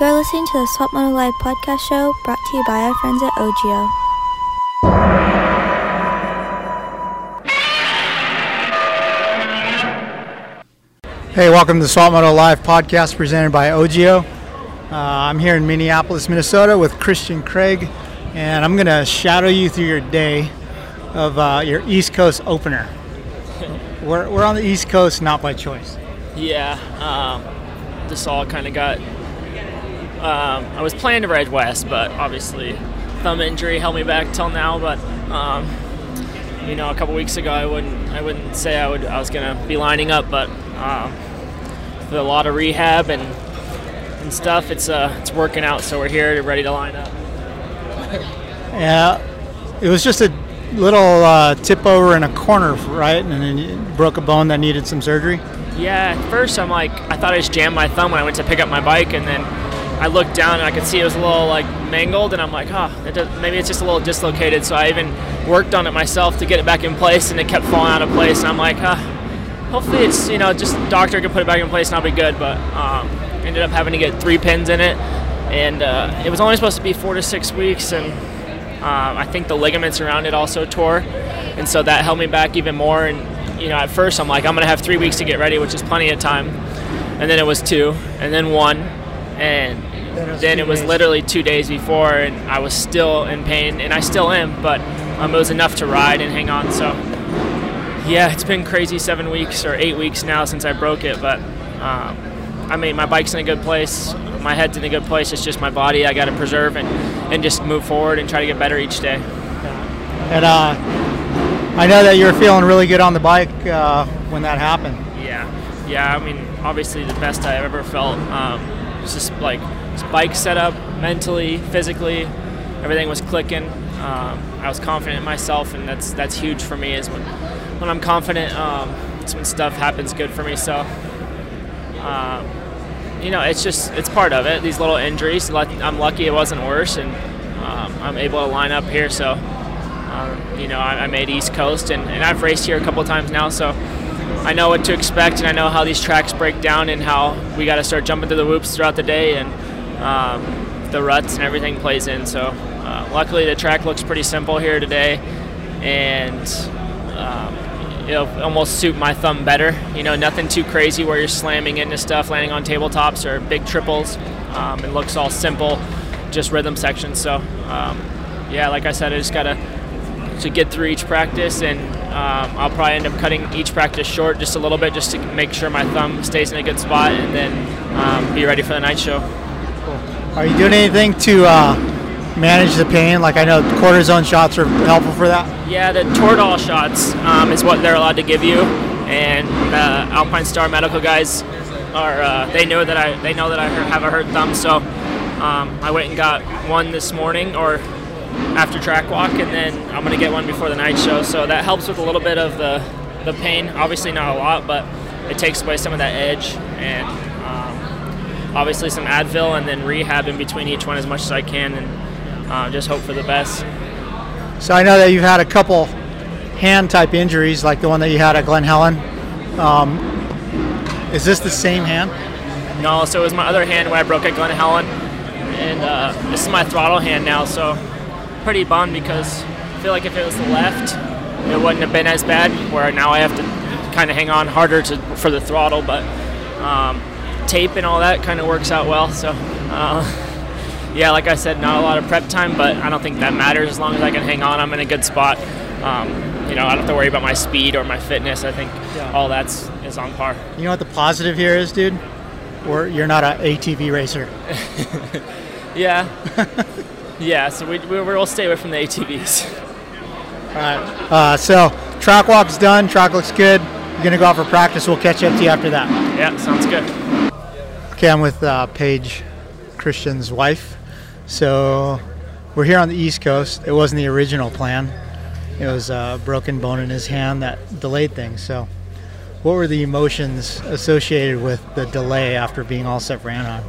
You're listening to the Swap Moto Live podcast show brought to you by our friends at OGIO. Hey, welcome to the Swap Moto Live podcast presented by OGIO. Uh, I'm here in Minneapolis, Minnesota with Christian Craig, and I'm going to shadow you through your day of uh, your East Coast opener. we're, we're on the East Coast, not by choice. Yeah, um, this all kind of got. Um, I was planning to ride west, but obviously thumb injury held me back till now. But um, you know, a couple weeks ago, I wouldn't I wouldn't say I would I was gonna be lining up, but um, with a lot of rehab and and stuff, it's uh it's working out. So we're here, to ready to line up. Yeah, it was just a little uh, tip over in a corner, right? And then you broke a bone that needed some surgery. Yeah, at first I'm like, I thought I just jammed my thumb when I went to pick up my bike, and then I looked down and I could see it was a little like mangled, and I'm like, oh, it does, maybe it's just a little dislocated. So I even worked on it myself to get it back in place, and it kept falling out of place. And I'm like, ah, hopefully it's you know just doctor can put it back in place and I'll be good. But um, ended up having to get three pins in it, and uh, it was only supposed to be four to six weeks, and uh, I think the ligaments around it also tore, and so that held me back even more. And you know, at first I'm like, I'm gonna have three weeks to get ready, which is plenty of time. And then it was two, and then one, and Then it was then it was days. literally two days before, and I was still in pain, and I still am, but um, it was enough to ride and hang on. So yeah, it's been crazy seven weeks or eight weeks now since I broke it, but um, I mean, my bike's in a good place, my head's in a good place. It's just my body I got to preserve and, and just move forward and try to get better each day. And uh, I know that you were feeling really good on the bike uh, when that happened. Yeah, yeah. I mean, obviously the best I've ever felt. Um, it's just like bike setup, mentally, physically, everything was clicking. Um, I was confident in myself, and that's that's huge for me. Is when when I'm confident, um, it's when stuff happens good for me. So. Um, you know, it's just it's part of it. These little injuries. I'm lucky it wasn't worse, and um, I'm able to line up here. So, um, you know, I, I made East Coast, and, and I've raced here a couple times now, so I know what to expect, and I know how these tracks break down, and how we got to start jumping through the whoops throughout the day, and um, the ruts and everything plays in. So, uh, luckily, the track looks pretty simple here today, and um, it'll almost suit my thumb better. You know, nothing too crazy where you're slamming into stuff, landing on tabletops or big triples. Um, it looks all simple, just rhythm sections. So, um, yeah, like I said, I just gotta to get through each practice, and um, I'll probably end up cutting each practice short just a little bit, just to make sure my thumb stays in a good spot, and then um, be ready for the night show. Are you doing anything to uh, manage the pain? Like I know cortisone shots are helpful for that. Yeah, the Toradol shots um, is what they're allowed to give you, and the Alpine Star medical guys are uh, they know that I they know that I have a hurt thumb, so um, I went and got one this morning or after track walk, and then I'm gonna get one before the night show. So that helps with a little bit of the the pain. Obviously not a lot, but it takes away some of that edge and. Um, obviously some Advil and then rehab in between each one as much as I can, and uh, just hope for the best. So I know that you've had a couple hand type injuries, like the one that you had at Glen Helen. Um, is this the same hand? No, so it was my other hand when I broke at Glen Helen, and uh, this is my throttle hand now. So pretty bummed because I feel like if it was the left, it wouldn't have been as bad. Where now I have to kind of hang on harder to for the throttle, but um, tape and all that kind of works out well. So. Uh, yeah, like I said, not a lot of prep time, but I don't think that matters as long as I can hang on. I'm in a good spot. Um, you know, I don't have to worry about my speed or my fitness. I think Yeah. all that's is on par. You know what the positive here is, dude? Or you're not an ATV racer. Yeah. yeah, so we, we, we'll stay away from the ATVs. All right. Uh, so track walk's done. Track looks good. You're gonna go out for practice. We'll catch up to you after that. Yeah, sounds good. Okay, I'm with uh, Paige, Christian's wife. So we're here on the East Coast. It wasn't the original plan. It was a broken bone in his hand that delayed things. So, what were the emotions associated with the delay after being all set for Anaheim?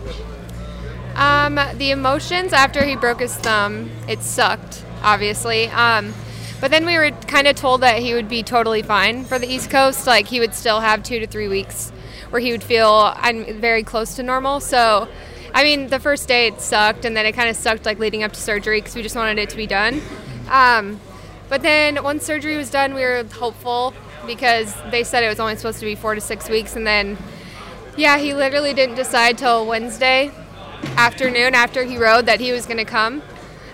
Um, the emotions after he broke his thumb, it sucked, obviously. Um, but then we were kind of told that he would be totally fine for the East Coast. Like he would still have two to three weeks where he would feel I'm very close to normal. So I mean, the first day it sucked, and then it kind of sucked like leading up to surgery because we just wanted it to be done. Um, but then once surgery was done, we were hopeful because they said it was only supposed to be four to six weeks, and then yeah, he literally didn't decide till Wednesday afternoon after he rode that he was going to come.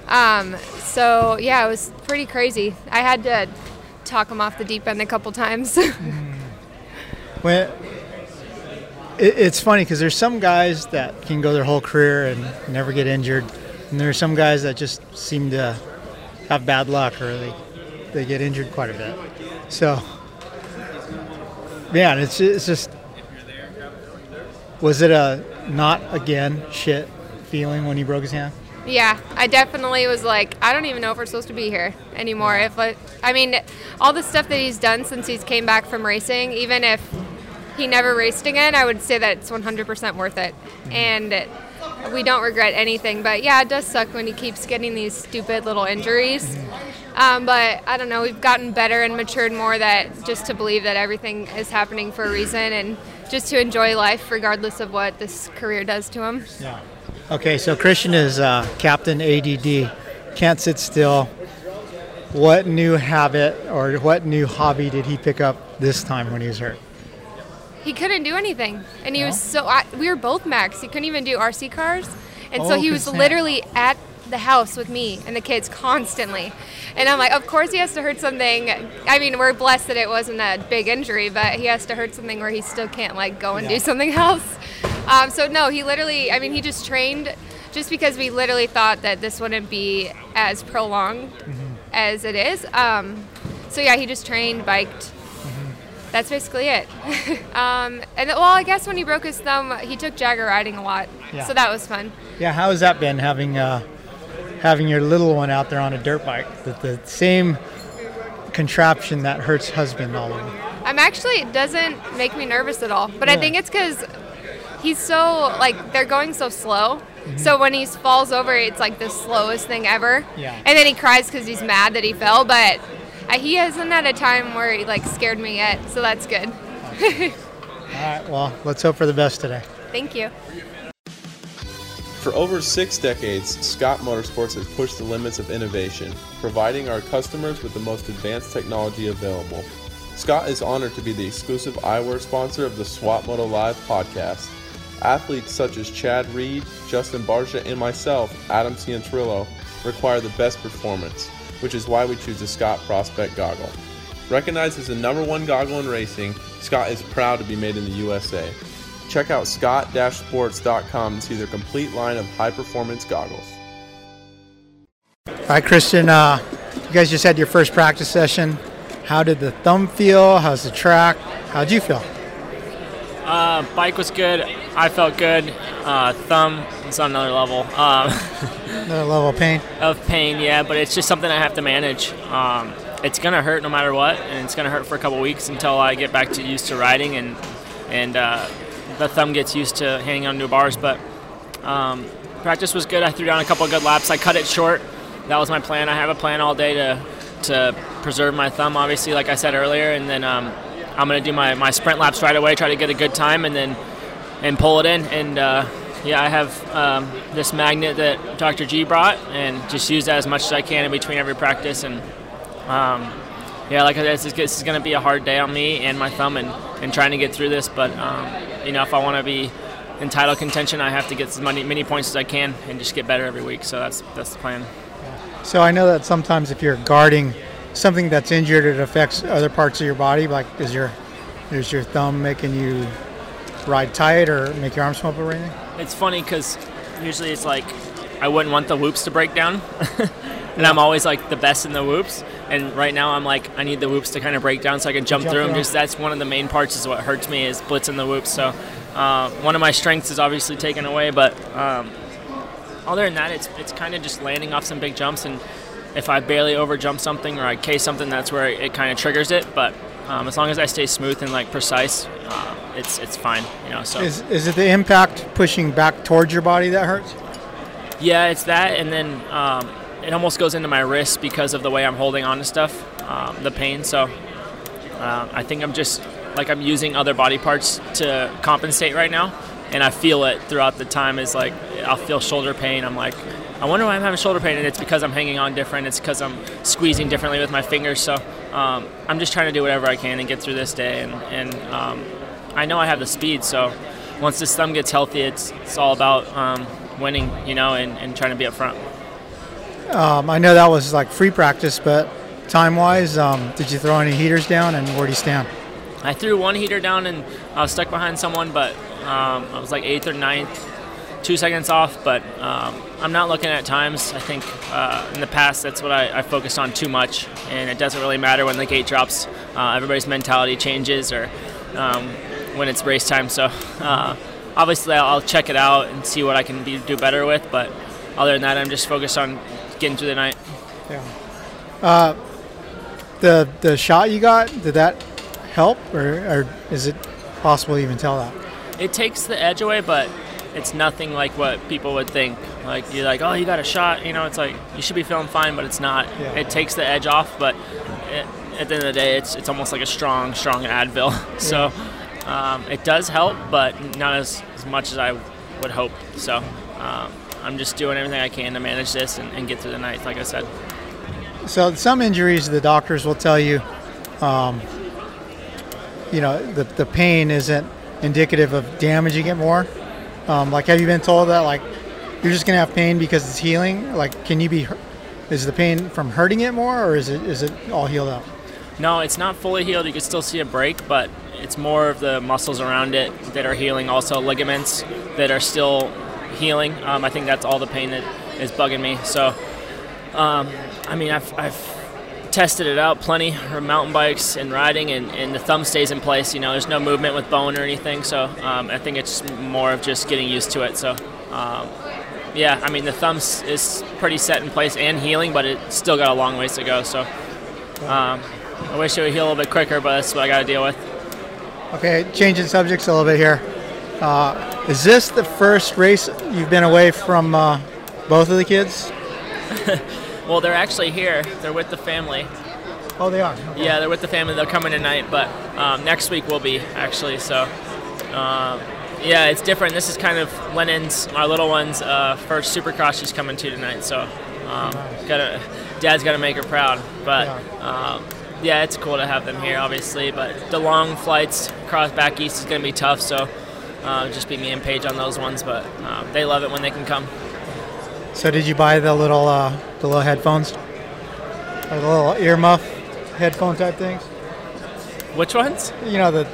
Um, so yeah, it was pretty crazy. I had to talk him off the deep end a couple times. Well, it, it's funny because there's some guys that can go their whole career and never get injured, and there are some guys that just seem to have bad luck or they they get injured quite a bit. So, man, it's it's just was it a not again shit feeling when he broke his hand? Yeah, I definitely was like, I don't even know if we're supposed to be here anymore. If I, I mean, all the stuff that he's done since he's came back from racing, even if he never raced again, I would say that it's 100% worth it. And we don't regret anything. But yeah, it does suck when he keeps getting these stupid little injuries. Um, but I don't know, we've gotten better and matured more that just to believe that everything is happening for a reason and just to enjoy life regardless of what this career does to him. Yeah. Okay, so Christian is uh, Captain ADD, can't sit still. What new habit or what new hobby did he pick up this time when he was hurt? He couldn't do anything, and he No? was so. We were both max. He couldn't even do RC cars, and so Oh, he was literally at the house with me and the kids constantly. And I'm like, of course he has to hurt something. I mean, we're blessed that it wasn't a big injury, but he has to hurt something where he still can't like go and Yeah. do something else. Um, so no, he literally. I mean, he just trained just because we literally thought that this wouldn't be as prolonged as it is. Um, so yeah, he just trained, biked. That's basically it. um, and well, I guess when he broke his thumb, he took Jagger riding a lot, Yeah. so that was fun. Yeah, how has that been having uh, having your little one out there on a dirt bike? The, the same contraption that hurts husband all over. I'm actually it doesn't make me nervous at all, but I think it's because he's so like they're going so slow. So when he falls over, it's like the slowest thing ever. Yeah. And then he cries because he's mad that he fell, but uh, he hasn't had a time where he like scared me yet, so that's good. All right, well, let's hope for the best today. Thank you. For over six decades, Scott Motorsports has pushed the limits of innovation, providing our customers with the most advanced technology available. Scott is honored to be the exclusive eyewear sponsor of the Swap Moto Live podcast. Athletes such as Chad Reed, Justin Barcia, and myself, Adam Cianciarulo, require the best performance, which is why we choose the Scott Prospect goggle. Recognized as the number one goggle in racing, Scott is proud to be made in the USA. Check out scott-sports.com to see their complete line of high-performance goggles. All right, Christian, uh, you guys just had your first practice session. How did the thumb feel? How's the track? How'd you feel? Uh, bike was good. I felt good. Uh, thumb is on another level um, Another level of pain? of pain, yeah, but it's just something I have to manage. Um, it's gonna hurt no matter what, and it's gonna hurt for a couple weeks until I get back to used to riding and and uh, the thumb gets used to hanging on new bars. But um, practice was good. I threw down a couple good laps. I cut it short. That was my plan. I have a plan all day to to preserve my thumb, obviously, like I said earlier, and then um, I'm gonna do my, my sprint laps right away, try to get a good time, and then and pull it in. And uh, yeah, I have um, this magnet that Dr. G brought, and just use that as much as I can in between every practice. And um, yeah, like I said, this is, this is going to be a hard day on me and my thumb, and, and trying to get through this. But um, you know, if I want to be in title contention, I have to get as many many points as I can and just get better every week. So that's that's the plan. So I know that sometimes if you're guarding something that's injured, it affects other parts of your body. Like, is your is your thumb making you ride tight or make your arms come up or anything? It's funny because usually it's like I wouldn't want the whoops to break down, and I'm always like the best in the whoops. And right now I'm like I need the whoops to kind of break down so I can jump, Jump through them. Just that's one of the main parts is what hurts me is blitzing the whoops. So uh, one of my strengths is obviously taken away, but um, other than that, it's it's kind of just landing off some big jumps and. If I barely over jump something or I case something, that's where it kind of triggers it. But um, as long as I stay smooth and like precise, uh, it's it's fine. You know. So Is is it the impact pushing back towards your body that hurts? Yeah, it's that, and then um, it almost goes into my wrist because of the way I'm holding on to stuff, um, the pain. So uh, I think I'm just like I'm using other body parts to compensate right now. and I feel it throughout the time. Is like I'll feel shoulder pain. I'm like, I wonder why I'm having shoulder pain, and it's because I'm hanging on different. It's because I'm squeezing differently with my fingers. So um, I'm just trying to do whatever I can and get through this day. And, and um, I know I have the speed. So once this thumb gets healthy, it's it's all about um, winning, you know, and, and trying to be up front. Um, I know that was like free practice, but time-wise, um, did you throw any heaters down, and where do you stand? I threw one heater down and I was stuck behind someone, but um, I was like eighth or ninth, two seconds off. But um, I'm not looking at times. I think uh, in the past that's what I, I, focused on too much, and it doesn't really matter when the gate drops. Uh, everybody's mentality changes, or um, when it's race time. So uh, obviously I'll check it out and see what I can be, do better with. But other than that, I'm just focused on getting through the night. Yeah. Uh, the the shot you got did that help, or, or is it possible to even tell that? It takes the edge away, but it's nothing like what people would think. Like you're like, oh, you got a shot. You know, it's like you should be feeling fine, but it's not. Yeah. It takes the edge off, but it, at the end of the day, it's it's almost like a strong, strong Advil. so um, it does help, but not as, as much as I would hope. So um, I'm just doing everything I can to manage this and, and, get through the night, like I said. So some injuries, the doctors will tell you, um, you know, the, the pain isn't indicative of damaging it more. Um, like, have you been told that, like, you're just going to have pain because it's healing? Like, can you be, is the pain from hurting it more or is it, is it all healed up? No, it's not fully healed. You can still see a break, but it's more of the muscles around it that are healing, also ligaments that are still healing. Um, I think that's all the pain that is bugging me. So, um, I mean, I've, I've tested it out plenty for mountain bikes and riding, and, and the thumb stays in place. You know, there's no movement with bone or anything. So um, I think it's more of just getting used to it. So. Um, yeah, I mean the thumb is pretty set in place and healing, but it's still got a long ways to go. So um, I wish it would heal a little bit quicker, but that's what I got to deal with. Okay, changing subjects a little bit here. Uh, is this the first race you've been away from uh, both of the kids? well, they're actually here. They're with the family. Oh, they are. Okay. Yeah, they're with the family. They're coming tonight, but um, next week we'll be actually. So, um, yeah, it's different. This is kind of Lennon's, our little one's uh, first Supercross she's coming to tonight. So, um, nice. gotta, Dad's got to make her proud. But yeah. Um, yeah, it's cool to have them here, obviously. But the long flights across back east is going to be tough. So, uh, just be me and Paige on those ones. But um, they love it when they can come. So did you buy the little uh, the little headphones, or the little earmuff headphone type things? Which ones? You know the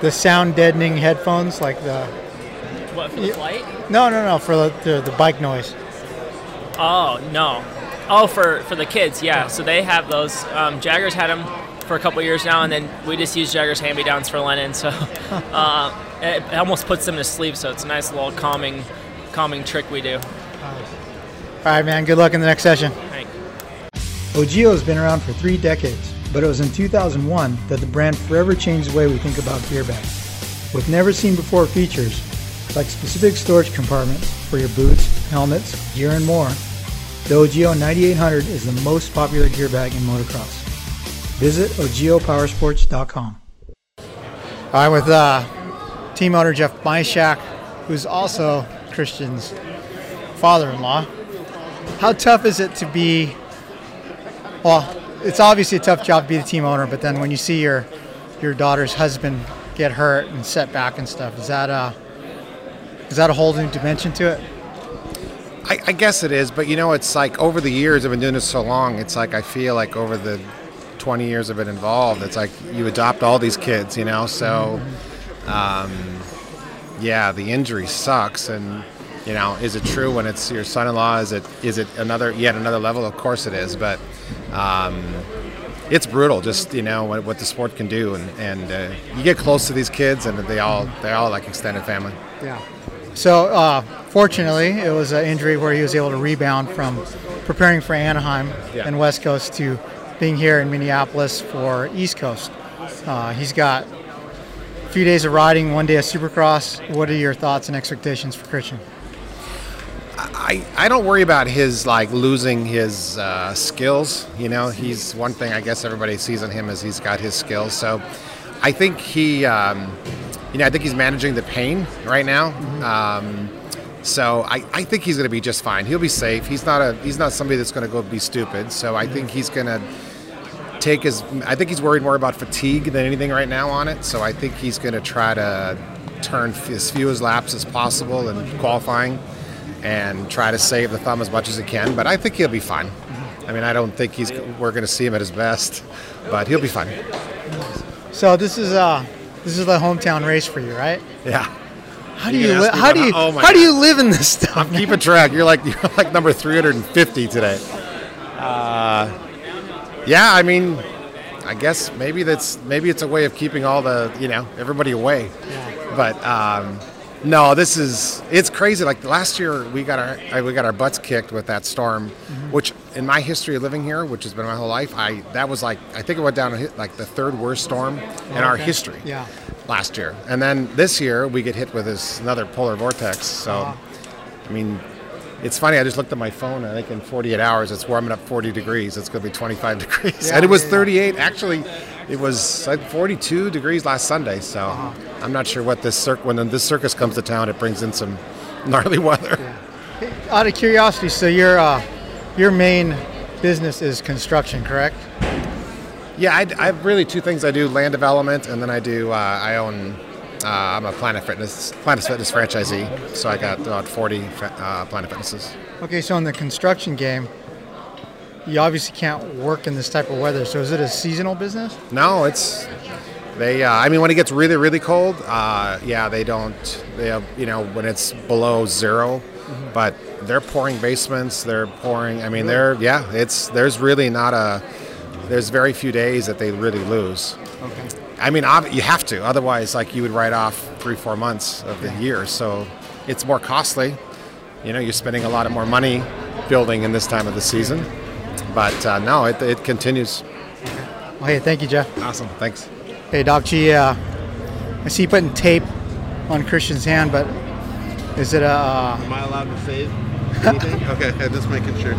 the sound deadening headphones, like the. What for the flight? No, no, no, for the, the, the bike noise. Oh no, oh for for the kids, yeah. So they have those. Um, Jaggers had them for a couple years now, and then we just use Jaggers hand me downs for Lennon. So uh, it almost puts them to sleep. So it's a nice little calming calming trick we do. All right, man. Good luck in the next session. Thanks. Ogio has been around for three decades, but it was in 2001 that the brand forever changed the way we think about gear bags. With never seen before features, like specific storage compartments for your boots, helmets, gear, and more, the Ogio 9800 is the most popular gear bag in motocross. Visit ogiopowersports.com. I'm with uh, team owner Jeff Myshak, who's also Christian's father-in-law. How tough is it to be? Well, it's obviously a tough job to be the team owner, but then when you see your your daughter's husband get hurt and set back and stuff, is that a is that a whole new dimension to it? I, I guess it is, but you know, it's like over the years I've been doing this so long. It's like I feel like over the 20 years I've been involved, it's like you adopt all these kids, you know. So, um, yeah, the injury sucks, and you know, is it true when it's your son-in-law? Is it is it another yet another level? Of course it is, but um, it's brutal. Just you know what, what, the sport can do, and and uh, you get close to these kids, and they all they're all like extended family. Yeah. So uh, fortunately, it was an injury where he was able to rebound from preparing for Anaheim yeah. and West Coast to being here in Minneapolis for East Coast. Uh, he's got a few days of riding, one day of Supercross. What are your thoughts and expectations for Christian? I, I don't worry about his like losing his uh, skills. You know, he's one thing I guess everybody sees on him is he's got his skills. So I think he um, you know, I think he's managing the pain right now. Um, so I, I think he's going to be just fine. He'll be safe. He's not a he's not somebody that's going to go be stupid. So I think he's going to take his. I think he's worried more about fatigue than anything right now on it. So I think he's going to try to turn f- as few as laps as possible in qualifying, and try to save the thumb as much as he can. But I think he'll be fine. I mean, I don't think he's. We're going to see him at his best, but he'll be fine. So this is uh this is the hometown race for you, right? Yeah. How do You you li- how do you how- oh how do you live in this stuff? Keep a track. You're like you're like number 350 today. Uh, yeah, I mean, I guess maybe that's maybe it's a way of keeping all the you know everybody away. But um, no, this is it's crazy. Like last year, we got our we got our butts kicked with that storm, mm-hmm. which in my history of living here, which has been my whole life, I that was like I think it went down to hit like the third worst storm in oh, our history Yeah. last year. And then this year we get hit with this another polar vortex. So, uh-huh. I mean, it's funny. I just looked at my phone. I think in 48 hours it's warming up 40 degrees. It's going to be 25 degrees, Yeah, and it was yeah, yeah. 38. Actually, it was like 42 degrees last Sunday. So, Uh-huh. I'm not sure what this circ when this circus comes to town. It brings in some gnarly weather. Out of curiosity, so your uh, your main business is construction, correct? Yeah, I, I have really two things. I do land development, and then I do. Uh, I own. Uh, I'm a Planet Fitness Planet Fitness franchisee, so I got about 40 uh, Planet Fitnesses. Okay, so in the construction game, you obviously can't work in this type of weather. So is it a seasonal business? No, it's they. Uh, I mean, when it gets really, really cold, uh, yeah, they don't. They have, you know, when it's below 0 but they're pouring basements. They're pouring. I mean, they're yeah. It's there's really not a. There's very few days that they really lose. Okay. I mean, ob- you have to. Otherwise, like you would write off three, four months of the year. So it's more costly. You know, you're spending a lot of more money building in this time of the season. But uh, no, it, it continues. Well, hey, thank you, Jeff. Awesome. Thanks. Hey, Doc G, uh, I see you putting tape on Christian's hand, but is it a? Uh, Am I allowed to save anything? okay, I'm just making sure.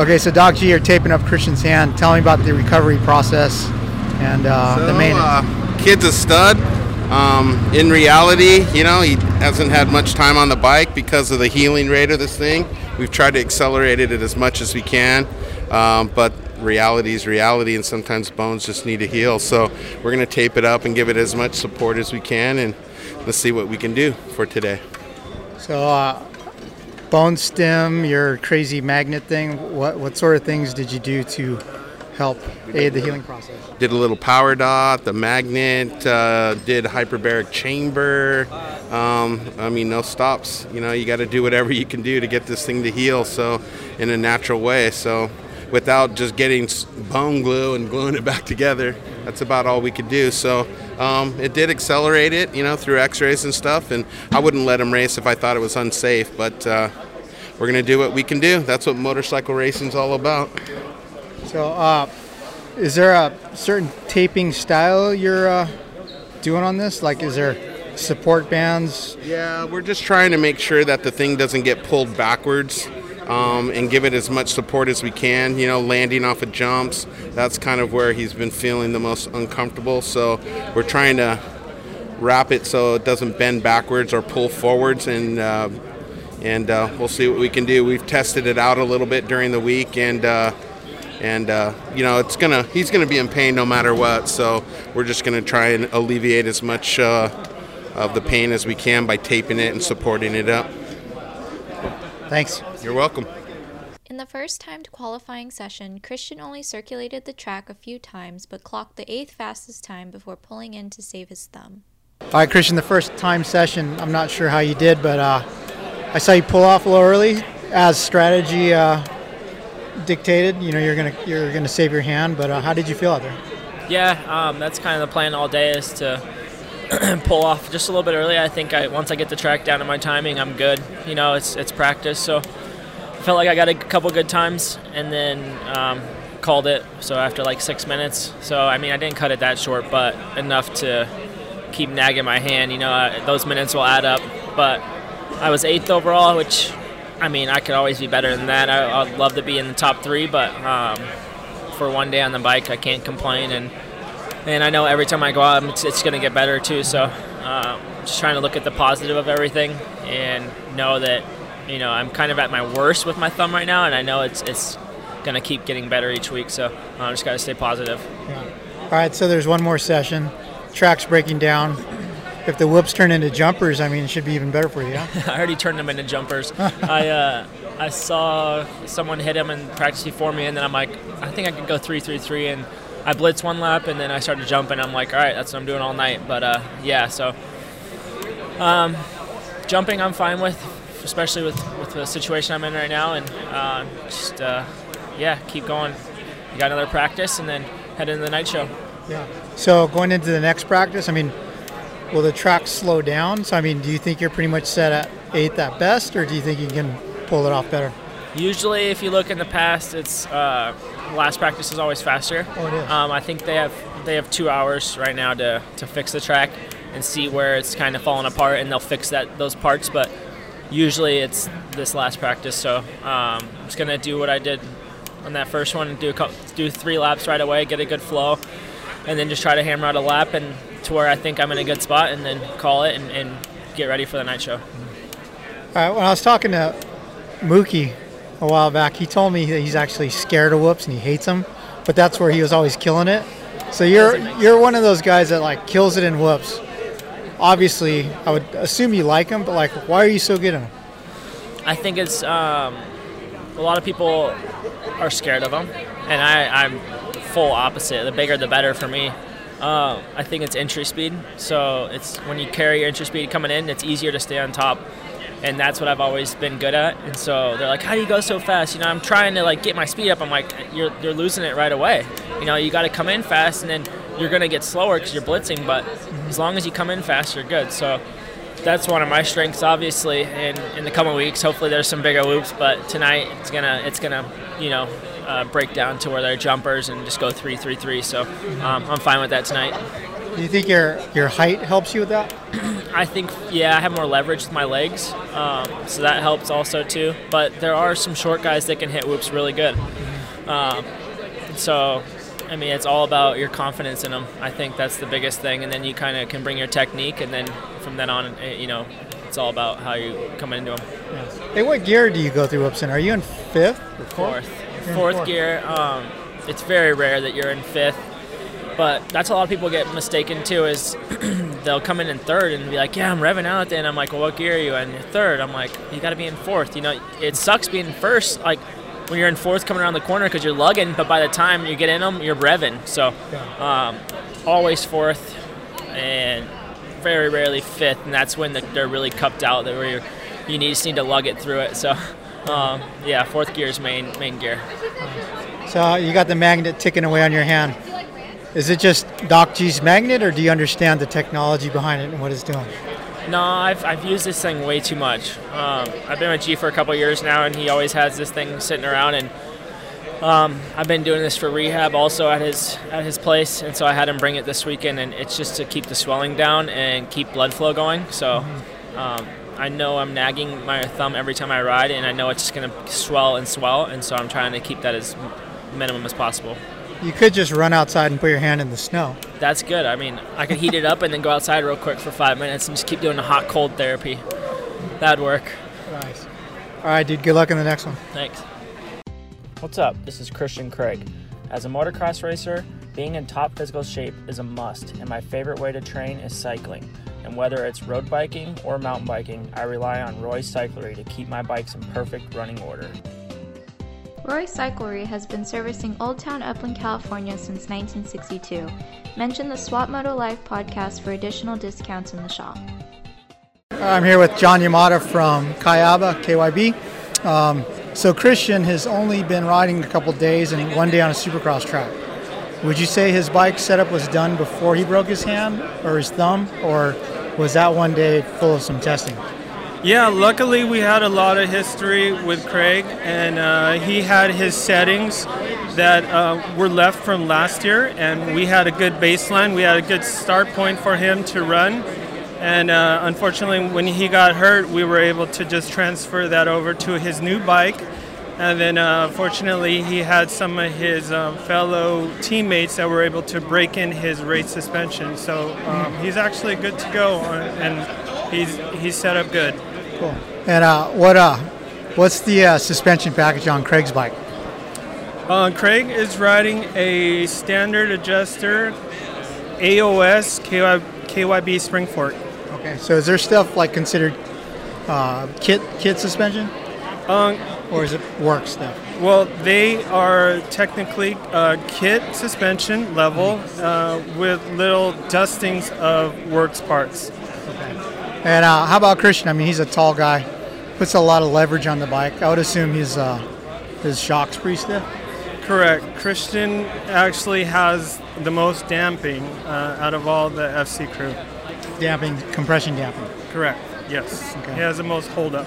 okay, so Doc G, you're taping up Christian's hand. Tell me about the recovery process and uh, the main. uh, kid's a stud. Um, in reality, you know, he hasn't had much time on the bike because of the healing rate of this thing. We've tried to accelerate it as much as we can, um, but reality is reality, and sometimes bones just need to heal. So we're going to tape it up and give it as much support as we can, and let's see what we can do for today. So, uh, bone stim, your crazy magnet thing. What what sort of things did you do to help aid the healing process? did a little power dot, the magnet, uh, did hyperbaric chamber. Um, I mean, no stops. You know, you got to do whatever you can do to get this thing to heal. So, in a natural way. So, without just getting bone glue and gluing it back together, that's about all we could do. So, um, it did accelerate it, you know, through X-rays and stuff. And I wouldn't let him race if I thought it was unsafe, but. Uh, we're gonna do what we can do. That's what motorcycle racing's all about. So, uh, is there a certain taping style you're uh, doing on this? Like, is there support bands? Yeah, we're just trying to make sure that the thing doesn't get pulled backwards um, and give it as much support as we can. You know, landing off of jumps, that's kind of where he's been feeling the most uncomfortable. So we're trying to wrap it so it doesn't bend backwards or pull forwards and. Uh, and uh, we'll see what we can do. We've tested it out a little bit during the week, and uh, and uh, you know it's gonna he's gonna be in pain no matter what. So we're just gonna try and alleviate as much uh, of the pain as we can by taping it and supporting it up. Thanks. You're welcome. In the first timed qualifying session, Christian only circulated the track a few times but clocked the eighth fastest time before pulling in to save his thumb. All right, Christian, the first time session, I'm not sure how you did, but uh, I saw you pull off a little early as strategy uh, dictated. You know, you're gonna you're gonna save your hand, but uh, how did you feel out there? Yeah, um, that's kind of the plan all day is to pull off just a little bit early. I think I once I get the track down to my timing, I'm good. You know, it's it's practice, so I felt like I got a couple good times, and then um, called it. So after like six minutes, so I mean I didn't cut it that short, but enough to keep nagging my hand. You know, uh, those minutes will add up. But I was eighth overall, which I mean I could always be better than that. I, I'd love to be in the top three, but um, for one day on the bike, I can't complain and and I know every time I go out, it's, it's going to get better too. So uh, just trying to look at the positive of everything and know that you know I'm kind of at my worst with my thumb right now, and I know it's it's gonna keep getting better each week. So uh, I just gotta stay positive. Yeah. All right, so there's one more session. Track's breaking down. If the whoops turn into jumpers, I mean, it should be even better for you. Yeah? I already turned them into jumpers. I uh, I saw someone hit him in practice before me, and then I'm like, I think I could go three three three, and I blitz one lap, and then I started jumping. I'm like, all right, that's what I'm doing all night. But uh, yeah, so um, jumping, I'm fine with, especially with, with the situation I'm in right now, and uh, just uh, yeah, keep going. You got another practice, and then head into the night show. Yeah. So going into the next practice, I mean, will the track slow down? So I mean, do you think you're pretty much set at eighth at best, or do you think you can pull it off better? Usually, if you look in the past, it's uh, last practice is always faster. Oh, it is. Um, I think they have they have two hours right now to, to fix the track and see where it's kind of falling apart, and they'll fix that those parts. But usually, it's this last practice. So um, I'm just gonna do what I did on that first one, do a couple, do three laps right away, get a good flow, and then just try to hammer out a lap and to where I think I'm in a good spot, and then call it and, and get ready for the night show. All right. When I was talking to Mookie a while back, he told me that he's actually scared of whoops and he hates them, but that's where he was always killing it. So you're you're one of those guys that like kills it in whoops. Obviously, I would assume you like them, but like, why are you so good at them? I think it's um, a lot of people are scared of them, and I, I'm full opposite. The bigger, the better for me. Uh, I think it's entry speed. So it's when you carry your entry speed coming in, it's easier to stay on top, and that's what I've always been good at. And so they're like, "How do you go so fast?" You know, I'm trying to like get my speed up. I'm like, "You're you're losing it right away." You know, you got to come in fast, and then you're gonna get slower because you're blitzing. But as long as you come in fast, you're good. So that's one of my strengths, obviously. And in the coming weeks, hopefully there's some bigger loops. But tonight, it's gonna it's gonna you know uh, break down to where they're jumpers and just go three three three. So um, I'm fine with that tonight. Do you think your your height helps you with that? I think yeah, I have more leverage with my legs, um, so that helps also too. But there are some short guys that can hit whoops really good. Um, so I mean, it's all about your confidence in them. I think that's the biggest thing, and then you kind of can bring your technique, and then from then on, eh, you know, it's all about how you come into them. Hey, what gear do you go through whoops in? Are you in fifth or Fourth, in fourth fourth. gear. Um, it's very rare that you're in fifth, but that's a lot of people get mistaken too. Is they'll come in in third and be like, "Yeah, I'm revving out," and I'm like, "Well, what gear are you in?" You're third. I'm like, "You got to be in fourth. You know, it sucks being first. Like when you're in fourth coming around the corner because you're lugging, but by the time you get in them, you're revving. So um, always fourth, and very rarely fifth, and that's when the, they're really cupped out. That where you're, you need, just need to lug it through it. So um, yeah, fourth gear is main main gear. So you got the magnet ticking away on your hand. Is it just Doc G's magnet, or do you understand the technology behind it and what it's doing? No, I've, I've used this thing way too much. Um, I've been with G for a couple years now, and he always has this thing sitting around. And um, I've been doing this for rehab also at his at his place, and so I had him bring it this weekend, and it's just to keep the swelling down and keep blood flow going. So um, I know I'm nagging my thumb every time I ride, and I know it's just going to swell and swell, and so I'm trying to keep that as minimum as possible. You could just run outside and put your hand in the snow. That's good. I mean, I could heat it up and then go outside real quick for five minutes and just keep doing the hot cold therapy. That'd work. Nice. All right, dude. Good luck in the next one. Thanks. What's up? This is Christian Craig. As a motocross racer, being in top physical shape is a must, and my favorite way to train is cycling. And whether it's road biking or mountain biking, I rely on Roy Cyclery to keep my bikes in perfect running order. Roy Cyclery has been servicing Old Town Upland, California since 1962. Mention the Swap Moto Live podcast for additional discounts in the shop. I'm here with John Yamada from Kayaba, KYB. Um, so Christian has only been riding a couple days and one day on a supercross track. Would you say his bike setup was done before he broke his hand or his thumb, or was that one day full of some testing? Yeah, luckily we had a lot of history with Craig, and uh, he had his settings that uh, were left from last year, and we had a good baseline. We had a good start point for him to run, and uh, unfortunately, when he got hurt, we were able to just transfer that over to his new bike, And then, uh, fortunately, he had some of his um, fellow teammates that were able to break in his race suspension. So um, he's actually good to go, on, and he's he's set up good. Cool. And uh, what uh, what's the uh, suspension package on Craig's bike? Uh, Craig is riding a standard adjuster AOS KY, KYB spring fork. Okay. So is there stuff like considered uh, kit kit suspension, Um, or is it work stuff? well, they are technically uh, kit suspension level uh, with little dustings of works parts. Okay. And uh, how about Christian? I mean, he's a tall guy, puts a lot of leverage on the bike. I would assume his uh, his shocks pretty stiff. Correct. Christian actually has the most damping uh, out of all the FC crew. Damping, compression damping. Correct. Yes. Okay. He has the most hold up.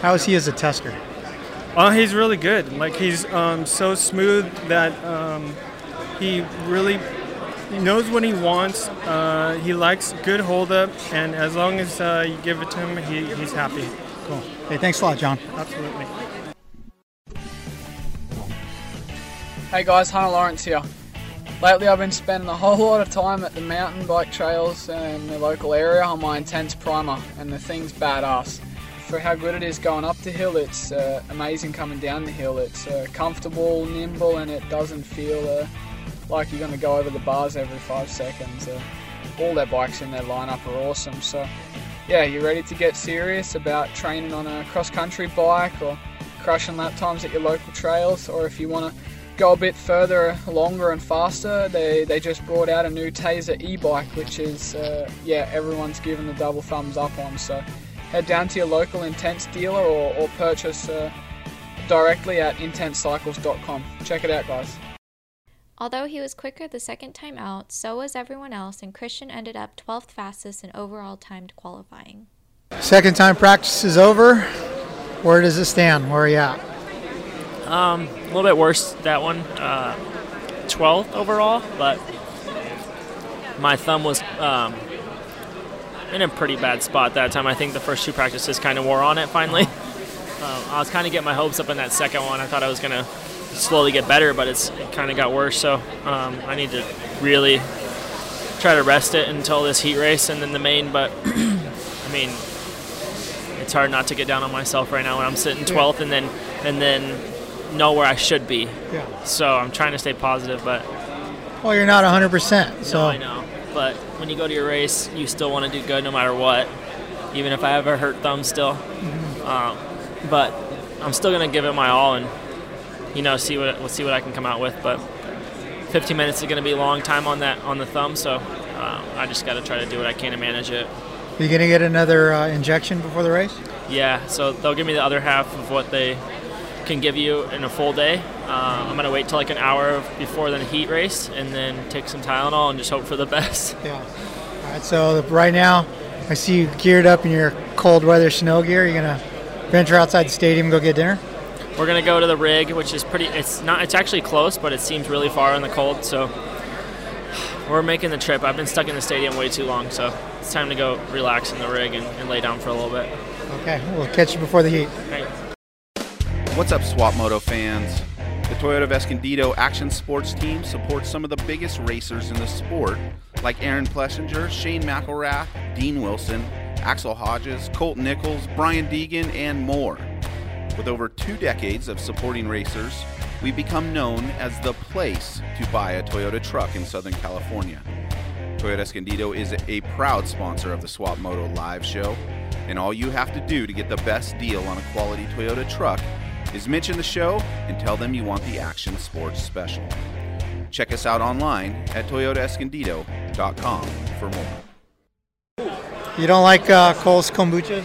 How is he as a tester? Uh, he's really good. Like he's um, so smooth that um, he really knows what he wants. Uh, he likes good hold up, and as long as uh, you give it to him, he, he's happy. Cool. Hey, thanks a lot, John. Absolutely. Hey guys, Hunter Lawrence here. Lately, I've been spending a whole lot of time at the mountain bike trails in the local area on my intense primer, and the thing's badass. For how good it is going up the hill, it's uh, amazing coming down the hill. It's uh, comfortable, nimble, and it doesn't feel uh, like you're going to go over the bars every five seconds. Uh, all their bikes in their lineup are awesome. So, yeah, you're ready to get serious about training on a cross country bike or crushing lap times at your local trails, or if you want to go a bit further, longer and faster, they, they just brought out a new Tazer e-bike, which is, uh, yeah, everyone's given the double thumbs up on. So head down to your local Intense dealer or, or purchase uh, directly at intensecycles.com. Check it out, guys. Although he was quicker the second time out, so was everyone else, and Christian ended up 12th fastest in overall timed qualifying. Second time practice is over. Where does it stand? Where are you at? Um, a little bit worse that one, uh, 12th overall, but my thumb was um, in a pretty bad spot that time. I think the first two practices kind of wore on it finally. Um, I was kind of getting my hopes up in that second one. I thought I was gonna slowly get better, but it's it kind of got worse. So um, I need to really try to rest it until this heat race and then the main. But I mean, it's hard not to get down on myself right now when I'm sitting 12th and then and then know where I should be. Yeah. So I'm trying to stay positive, but Well, you're not 100%. So no, I know. But when you go to your race, you still want to do good no matter what, even if I ever hurt thumb still. Um, but I'm still gonna give it my all and you know see what we'll see what I can come out with. But 15 minutes is gonna be a long time on that on the thumb, so um, I just got to try to do what I can to manage it. Are you gonna get another uh, injection before the race? Yeah, so they'll give me the other half of what they can give you in a full day. Uh, I'm gonna wait till like an hour before the heat race, and then take some Tylenol and just hope for the best. Yeah. All right. So right now, I see you geared up in your cold weather snow gear. You're gonna venture outside the stadium and go get dinner. We're gonna go to the rig, which is pretty. It's not. It's actually close, but it seems really far in the cold. So we're making the trip. I've been stuck in the stadium way too long, so it's time to go relax in the rig and, and lay down for a little bit. Okay. We'll catch you before the heat. What's up, Swap Moto fans? The Toyota of Escondido Action Sports team supports some of the biggest racers in the sport, like Aaron Plessinger, Shane McElrath, Dean Wilson, Axell Hodges, Colt Nichols, Brian Deegan, and more. With over two decades of supporting racers, we've become known as the place to buy a Toyota truck in Southern California. Toyota Escondido is a proud sponsor of the Swap Moto Live show, and all you have to do to get the best deal on a quality Toyota truck is mention the show and tell them you want the Action Sports Special. Check us out online at toyotaescondido.com for more. You don't like uh, Cole's kombuchas?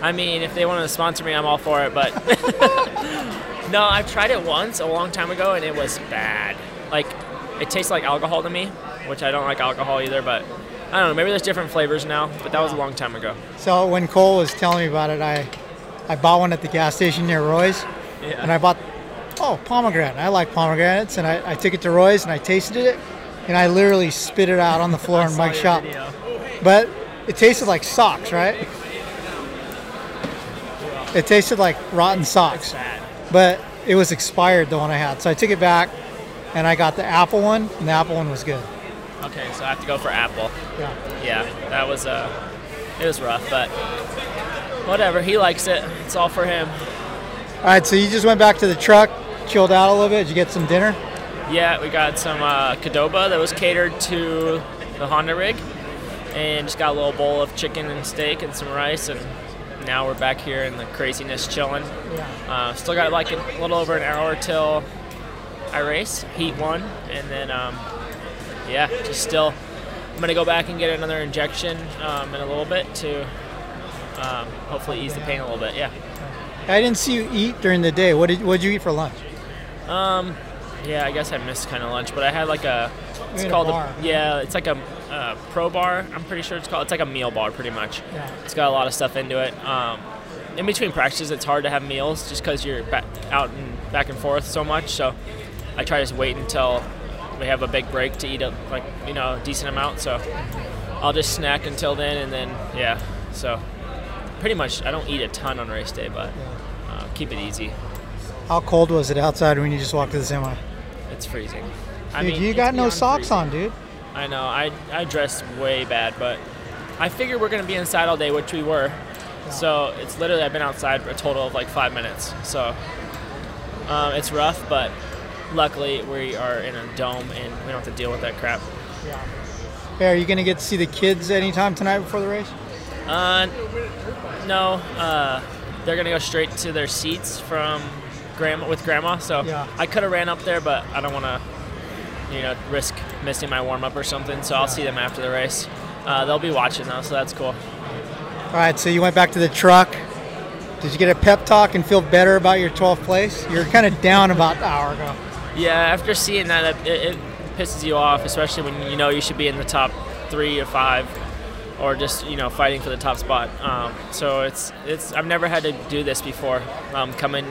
I mean, if they want to sponsor me, I'm all for it. But no, I've tried it once a long time ago, and it was bad. Like, it tastes like alcohol to me, which I don't like alcohol either. But I don't know. Maybe there's different flavors now. But that was a long time ago. So when Cole was telling me about it, I I bought one at the gas station near Roy's, Yeah. and I bought oh pomegranate. I like pomegranates, and I, I took it to Roy's and I tasted it, and I literally spit it out on the floor in Mike's shop. video. But it tasted like socks, right? It tasted like rotten socks. But it was expired the one I had. So I took it back, and I got the apple one, and the apple one was good. Okay, so I have to go for apple. Yeah. Yeah, that was uh, it was rough, but whatever. He likes it. It's all for him. All right, so you just went back to the truck, chilled out a little bit. Did you get some dinner? Yeah, we got some uh, Qdoba that was catered to the Honda rig, and just got a little bowl of chicken and steak and some rice, and now we're back here in the craziness chilling. Yeah. Uh, still got like a little over an hour till I race, heat one, and then um, yeah, just still. I'm gonna go back and get another injection um, in a little bit to um, hopefully ease the pain a little bit. Yeah. I didn't see you eat during the day. What did what did you eat for lunch? Um, yeah, I guess I missed kind of lunch, but I had like a. It's had a called bar. yeah, it's like a uh, pro bar. I'm pretty sure it's called. It's like a meal bar, pretty much. Yeah. It's got a lot of stuff into it. Um, in between practices, it's hard to have meals just because you're back, out and back and forth so much. So I try to just wait until we have a big break to eat a like you know a decent amount. So I'll just snack until then, and then yeah. So pretty much, I don't eat a ton on race day, but uh, keep it easy. How cold was it outside when you just walked to the semi? It's freezing. Dude, you it's got no socks freezing. on, dude. I know. I I dressed way bad, but I figured we're gonna be inside all day, which we were. So it's literally I've been outside for a total of like five minutes. So um, it's rough, but luckily we are in a dome and we don't have to deal with that crap. Hey, are you gonna get to see the kids anytime tonight before the race? Uh, no. Uh, they're gonna go straight to their seats from grandma with grandma. So Yeah. I could have ran up there, but I don't want to, you know, risk missing my warm up or something. So I'll see them after the race. Uh, they'll be watching though, so that's cool. All right, so you went back to the truck. Did you get a pep talk and feel better about your 12th place? You're kind of down about an hour ago. Yeah, after seeing that, it, it pisses you off, especially when you know you should be in the top three or five, or just you know fighting for the top spot. Um, so it's it's I've never had to do this before. Um, come in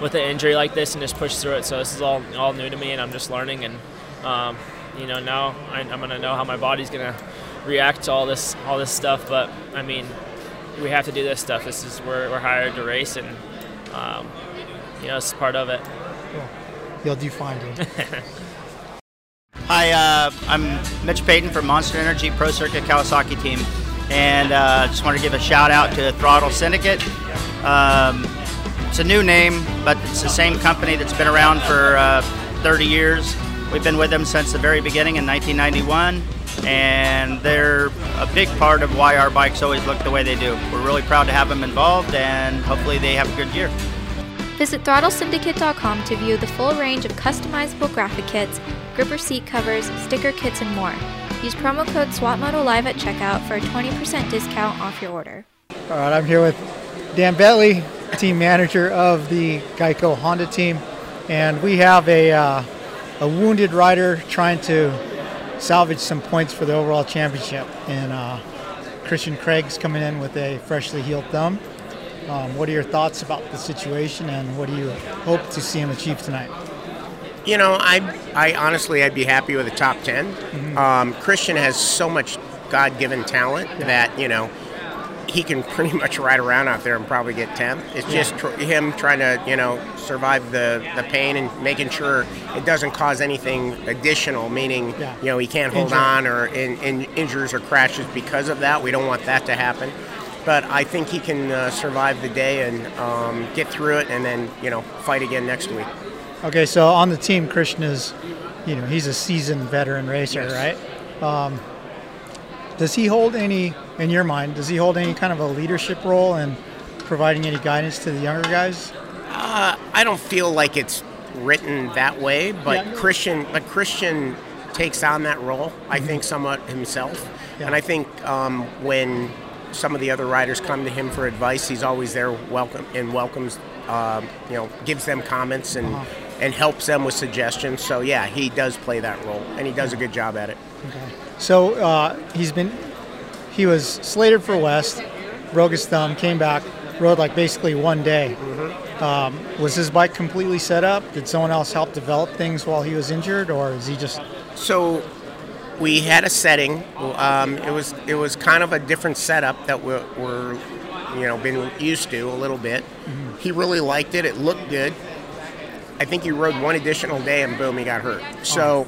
with an injury like this and just push through it. So this is all all new to me, and I'm just learning. And um, you know now I, I'm gonna know how my body's gonna react to all this all this stuff. But I mean, we have to do this stuff. This is we're, we're hired to race, and um, you know it's part of it. You'll do fine, dude. Hi, uh, I'm Mitch Payton from Monster Energy Pro Circuit Kawasaki team, and uh, just want to give a shout out to Throttle Syndicate. Um, it's a new name, but it's the same company that's been around for uh, 30 years. We've been with them since the very beginning in 1991, and they're a big part of why our bikes always look the way they do. We're really proud to have them involved, and hopefully they have a good year. Visit throttlesyndicate.com to view the full range of customizable graphic kits, gripper seat covers, sticker kits, and more. Use promo code SWAPMOTOLIVE at checkout for a 20% discount off your order. All right, I'm here with Dan Betley, team manager of the Geico Honda team, and we have a uh, a wounded rider trying to salvage some points for the overall championship. And uh, Christian Craig's coming in with a freshly healed thumb. Um, what are your thoughts about the situation, and what do you hope to see him achieve tonight? You know, I, I honestly, I'd be happy with a top 10. Um, Christian has so much God given talent that, you know, he can pretty much ride around out there and probably get 10th. It's Yeah. just tr- him trying to, you know, survive the, the pain and making sure it doesn't cause anything additional, meaning, Yeah. you know, he can't hold Injury. on or in, in injures or crashes because of that. We don't want that to happen. But I think he can uh, survive the day and um, get through it and then, you know, fight again next week. Okay, so on the team, Christian is, you know, he's a seasoned veteran racer, Yes. right? Um, does he hold any, in your mind, does he hold any kind of a leadership role in providing any guidance to the younger guys? Uh, I don't feel like it's written that way, but Yeah. Christian, but Christian takes on that role. I think somewhat himself, and I think um, when some of the other riders come to him for advice, he's always there, welcome and welcomes, um, you know, gives them comments and Uh-huh. And helps them with suggestions. So yeah, he does play that role, and he does a good job at it. Okay. So uh, he's been, he was slated for West, broke his thumb, came back, rode like basically one day. Um, was his bike completely set up? Did someone else help develop things while he was injured, or is he just? So we had a setting. Um, it was it was kind of a different setup that we're, we're you know been used to a little bit. He really liked it. It looked good. I think he rode one additional day and boom, he got hurt. So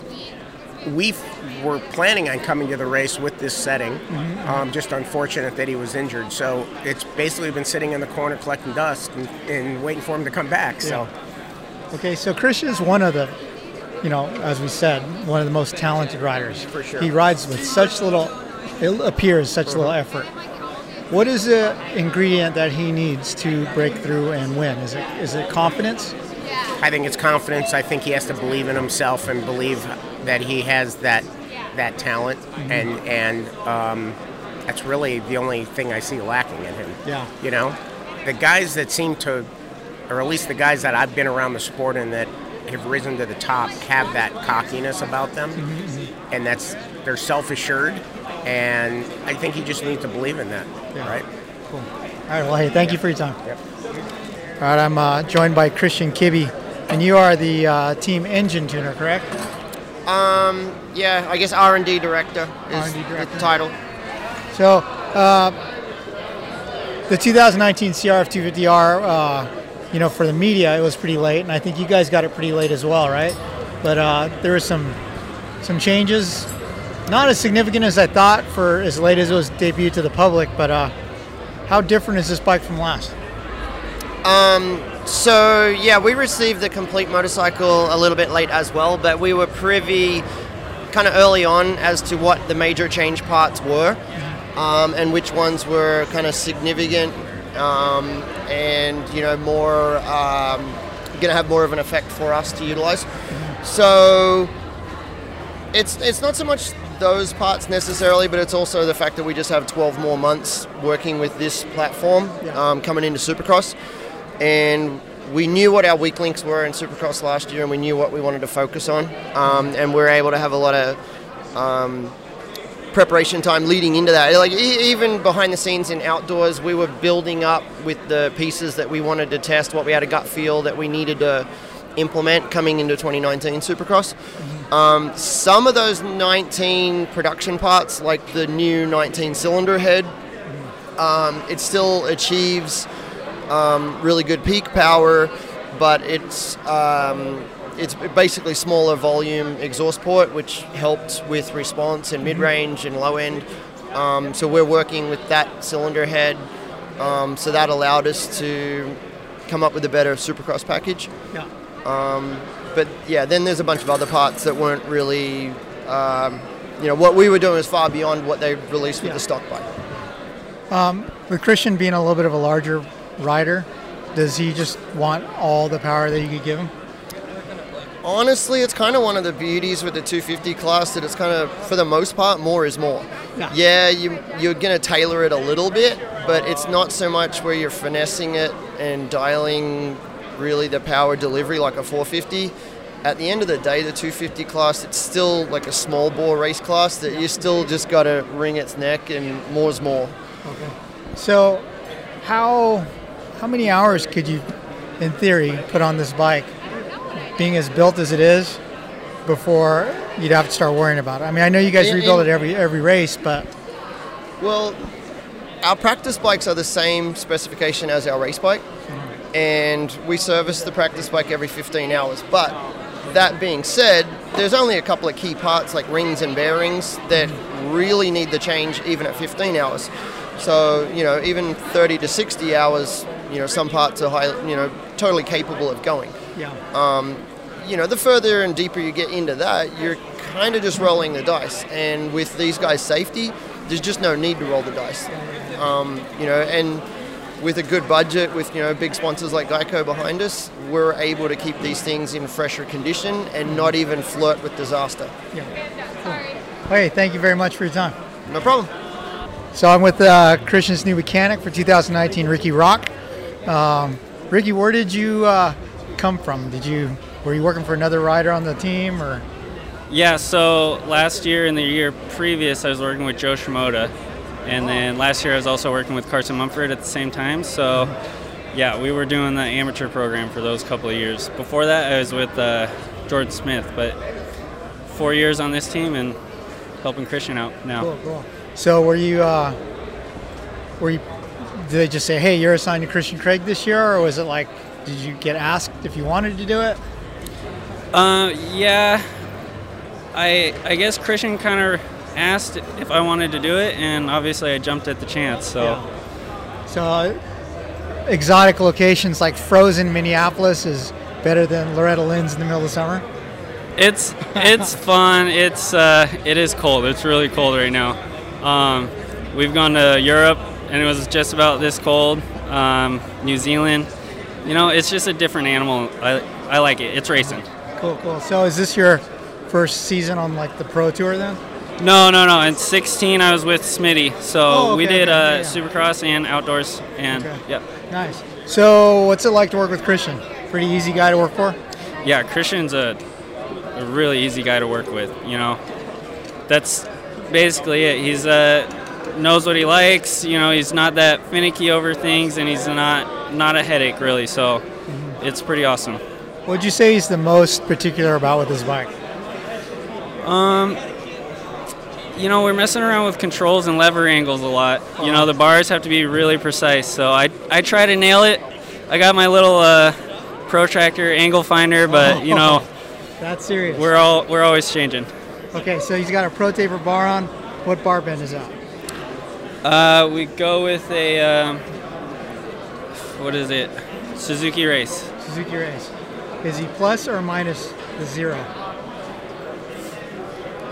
we f- were planning on coming to the race with this setting. Mhm. Um, just unfortunate that he was injured. So it's basically been sitting in the corner collecting dust and, and waiting for him to come back. So Okay, so Christian is one of the, you know, as we said, one of the most talented riders. For sure. He rides with such little, it appears such little Uh-huh. effort. What is the ingredient that he needs to break through and win? Is it is it confidence? I think it's confidence. I think he has to believe in himself and believe that he has that that talent, Mhm. and and um, that's really the only thing I see lacking in him. Yeah. You know, the guys that seem to, or at least the guys that I've been around the sport and that have risen to the top, have that cockiness about them, Mm-hmm, and that's they're self-assured, and I think he just needs to believe in that. Yeah. Right. Cool. All right. Well, hey, thank you for your time. Yep. All right. I'm uh, joined by Christian Kibbe, and you are the uh, team engine tuner, correct? Um, yeah, I guess R and D director is director. the title. So, uh, the 2019 CRF 250R, uh, you know, for the media, it was pretty late, and I think you guys got it pretty late as well, right? But uh, there were some some changes, not as significant as I thought for as late as it was debuted to the public. But uh, how different is this bike from last? Um, so yeah, we received the complete motorcycle a little bit late as well, but we were privy kind of early on as to what the major change parts were, um, and which ones were kind of significant, um, and you know more um, going to have more of an effect for us to utilize. So it's it's not so much those parts necessarily, but it's also the fact that we just have 12 more months working with this platform um, coming into Supercross, and we knew what our weak links were in Supercross last year, and we knew what we wanted to focus on, um, and we are able to have a lot of um, preparation time leading into that. Like e- even behind the scenes in outdoors, we were building up with the pieces that we wanted to test, what we had a gut feel that we needed to implement coming into 2019 Supercross. Um, some of those 19 production parts, like the new 19 cylinder head, um, it still achieves um, really good peak power, but it's um, it's basically smaller volume exhaust port, which helped with response and mid range and low end. Um, so we're working with that cylinder head, um, so that allowed us to come up with a better Supercross package. Yeah. Um, but yeah, then there's a bunch of other parts that weren't really, um, you know, what we were doing was far beyond what they released with the stock bike. Um, with Christian being a little bit of a larger rider, does he just want all the power that you could give him? Honestly, it's kind of one of the beauties with the 250 class that it's kind of, for the most part, more is more. Yeah. you, you're going to tailor it a little bit, but it's not so much where you're finessing it and dialing really the power delivery like a 450. At the end of the day, the 250 class, it's still like a small bore race class that you still just got to wring its neck and more's more. Okay. So, how how many hours could you, in theory, put on this bike, being as built as it is, before you'd have to start worrying about it? I mean, I know you guys rebuild it every every race, but Well, our practice bikes are the same specification as our race bike, and we service the practice bike every 15 hours. But that being said, there's only a couple of key parts like rings and bearings that really need the change even at 15 hours. So, you know, even 30 to 60 hours, you know, some parts are high, you know, totally capable of going. yeah. Um, you know, the further and deeper you get into that, you're kind of just rolling the dice. And with these guys' safety, there's just no need to roll the dice. Um, you know, and with a good budget, with you know big sponsors like Geico behind us, we're able to keep these things in fresher condition and not even flirt with disaster. Yeah. Hey, thank you very much for your time. No problem. So I'm with uh, Christian's new mechanic for 2019, Ricky Rock. Um, Ricky, where did you uh, come from? Did you were you working for another rider on the team, or Yeah, so last year and the year previous, I was working with Jo Shimoda. And then last year, I was also working with Carson Mumford at the same time. So, yeah, we were doing the amateur program for those couple of years. Before that, I was with uh, Jordan Smith, but four years on this team and helping Christian out now. Cool, cool. So were you uh, were you? Did they just say, "Hey, you're assigned to Christian Craig this year," or was it like, did you get asked if you wanted to do it? Uh, yeah. I I guess Christian kind of asked if I wanted to do it, and obviously I jumped at the chance. So So, uh, exotic locations like frozen Minneapolis is better than Loretta Lynn's in the middle of summer. it's it's fun. It's uh, it is cold. It's really cold right now. Um, we've gone to Europe, and it was just about this cold. Um, New Zealand. You know, it's just a different animal. I I like it. It's racing. Cool, cool. So, is this your first season on like the pro tour then? No, no, no. In 16, I was with Smitty, so Oh, we did okay, uh, yeah. Supercross and outdoors, and Okay. yep. Nice. So, what's it like to work with Christian? Pretty easy guy to work for. Yeah, Christian's a, a really easy guy to work with. You know, that's basically it. He's uh, knows what he likes. You know, he's not that finicky over things, and he's not not a headache really. So it's pretty awesome. What'd you say he's the most particular about with his bike? Um, you know, we're messing around with controls and lever angles a lot. You know, the bars have to be really precise. So I I try to nail it. I got my little uh, protractor angle finder, but you know, That's serious. we're all we're always changing. Okay, so he's got a Pro Taper bar on. What bar bend is that? Uh, we go with a um, what is it? Suzuki Race. Suzuki Race. Is he plus or minus the zero?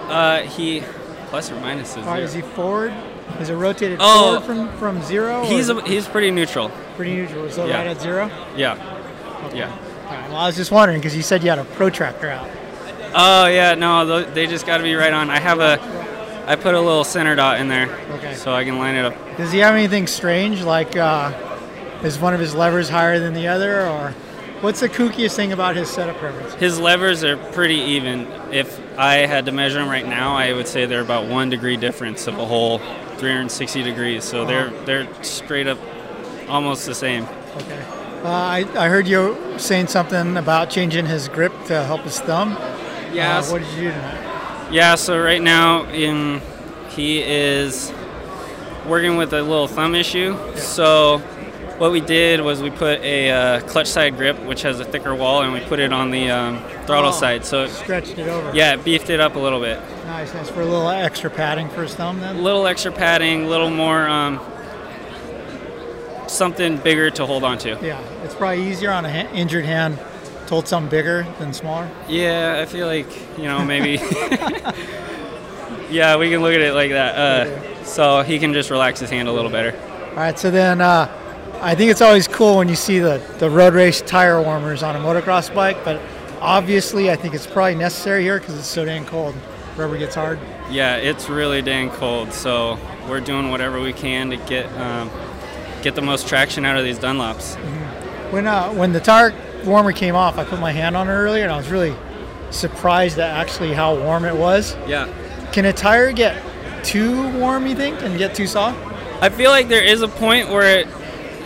Uh, he plus or minus is right, zero. is he forward? Is it rotated Oh. forward from, from zero? He's a, he's pretty neutral. pretty neutral. So Yeah. right at zero? Yeah. Yeah. All right, well, I was just wondering because you said you had a protractor out. Oh yeah, no, they just got to be right on. I have a, I put a little center dot in there, Okay. so I can line it up. Does he have anything strange? Like, uh, is one of his levers higher than the other? Or what's the kookiest thing about his setup preference? His levers are pretty even. If I had to measure them right now, I would say they're about one degree difference of a whole 360 degrees. So they're they're straight up almost the same. Okay. Uh, I, I heard you saying something about changing his grip to help his thumb. Yeah. Uh, what did you do tonight? Yeah, so right now in, he is working with a little thumb issue. So what we did was we put a uh, clutch side grip, which has a thicker wall, and we put it on the um, throttle Oh, side. So it, Stretched it over. yeah, it beefed it up a little bit. Nice, nice. For a little extra padding for his thumb A then? little extra padding, a little more um, something bigger to hold on to. Yeah, it's probably easier on an ha- injured hand to hold something bigger than smaller. Yeah, I feel like you know maybe. yeah, we can look at it like that. Uh, so he can just relax his hand a little better. All right, so then uh, I think it's always cool when you see the, the road race tire warmers on a motocross bike, but obviously I think it's probably necessary here because it's so dang cold. Rubber gets hard. Yeah, it's really dang cold, so we're doing whatever we can to get um, get the most traction out of these Dunlops. When uh, when the tire warmer came off, I put my hand on it earlier, and I was really surprised at actually how warm it was. Yeah. Can a tire get too warm, you think, and get too soft? I feel like there is a point where it,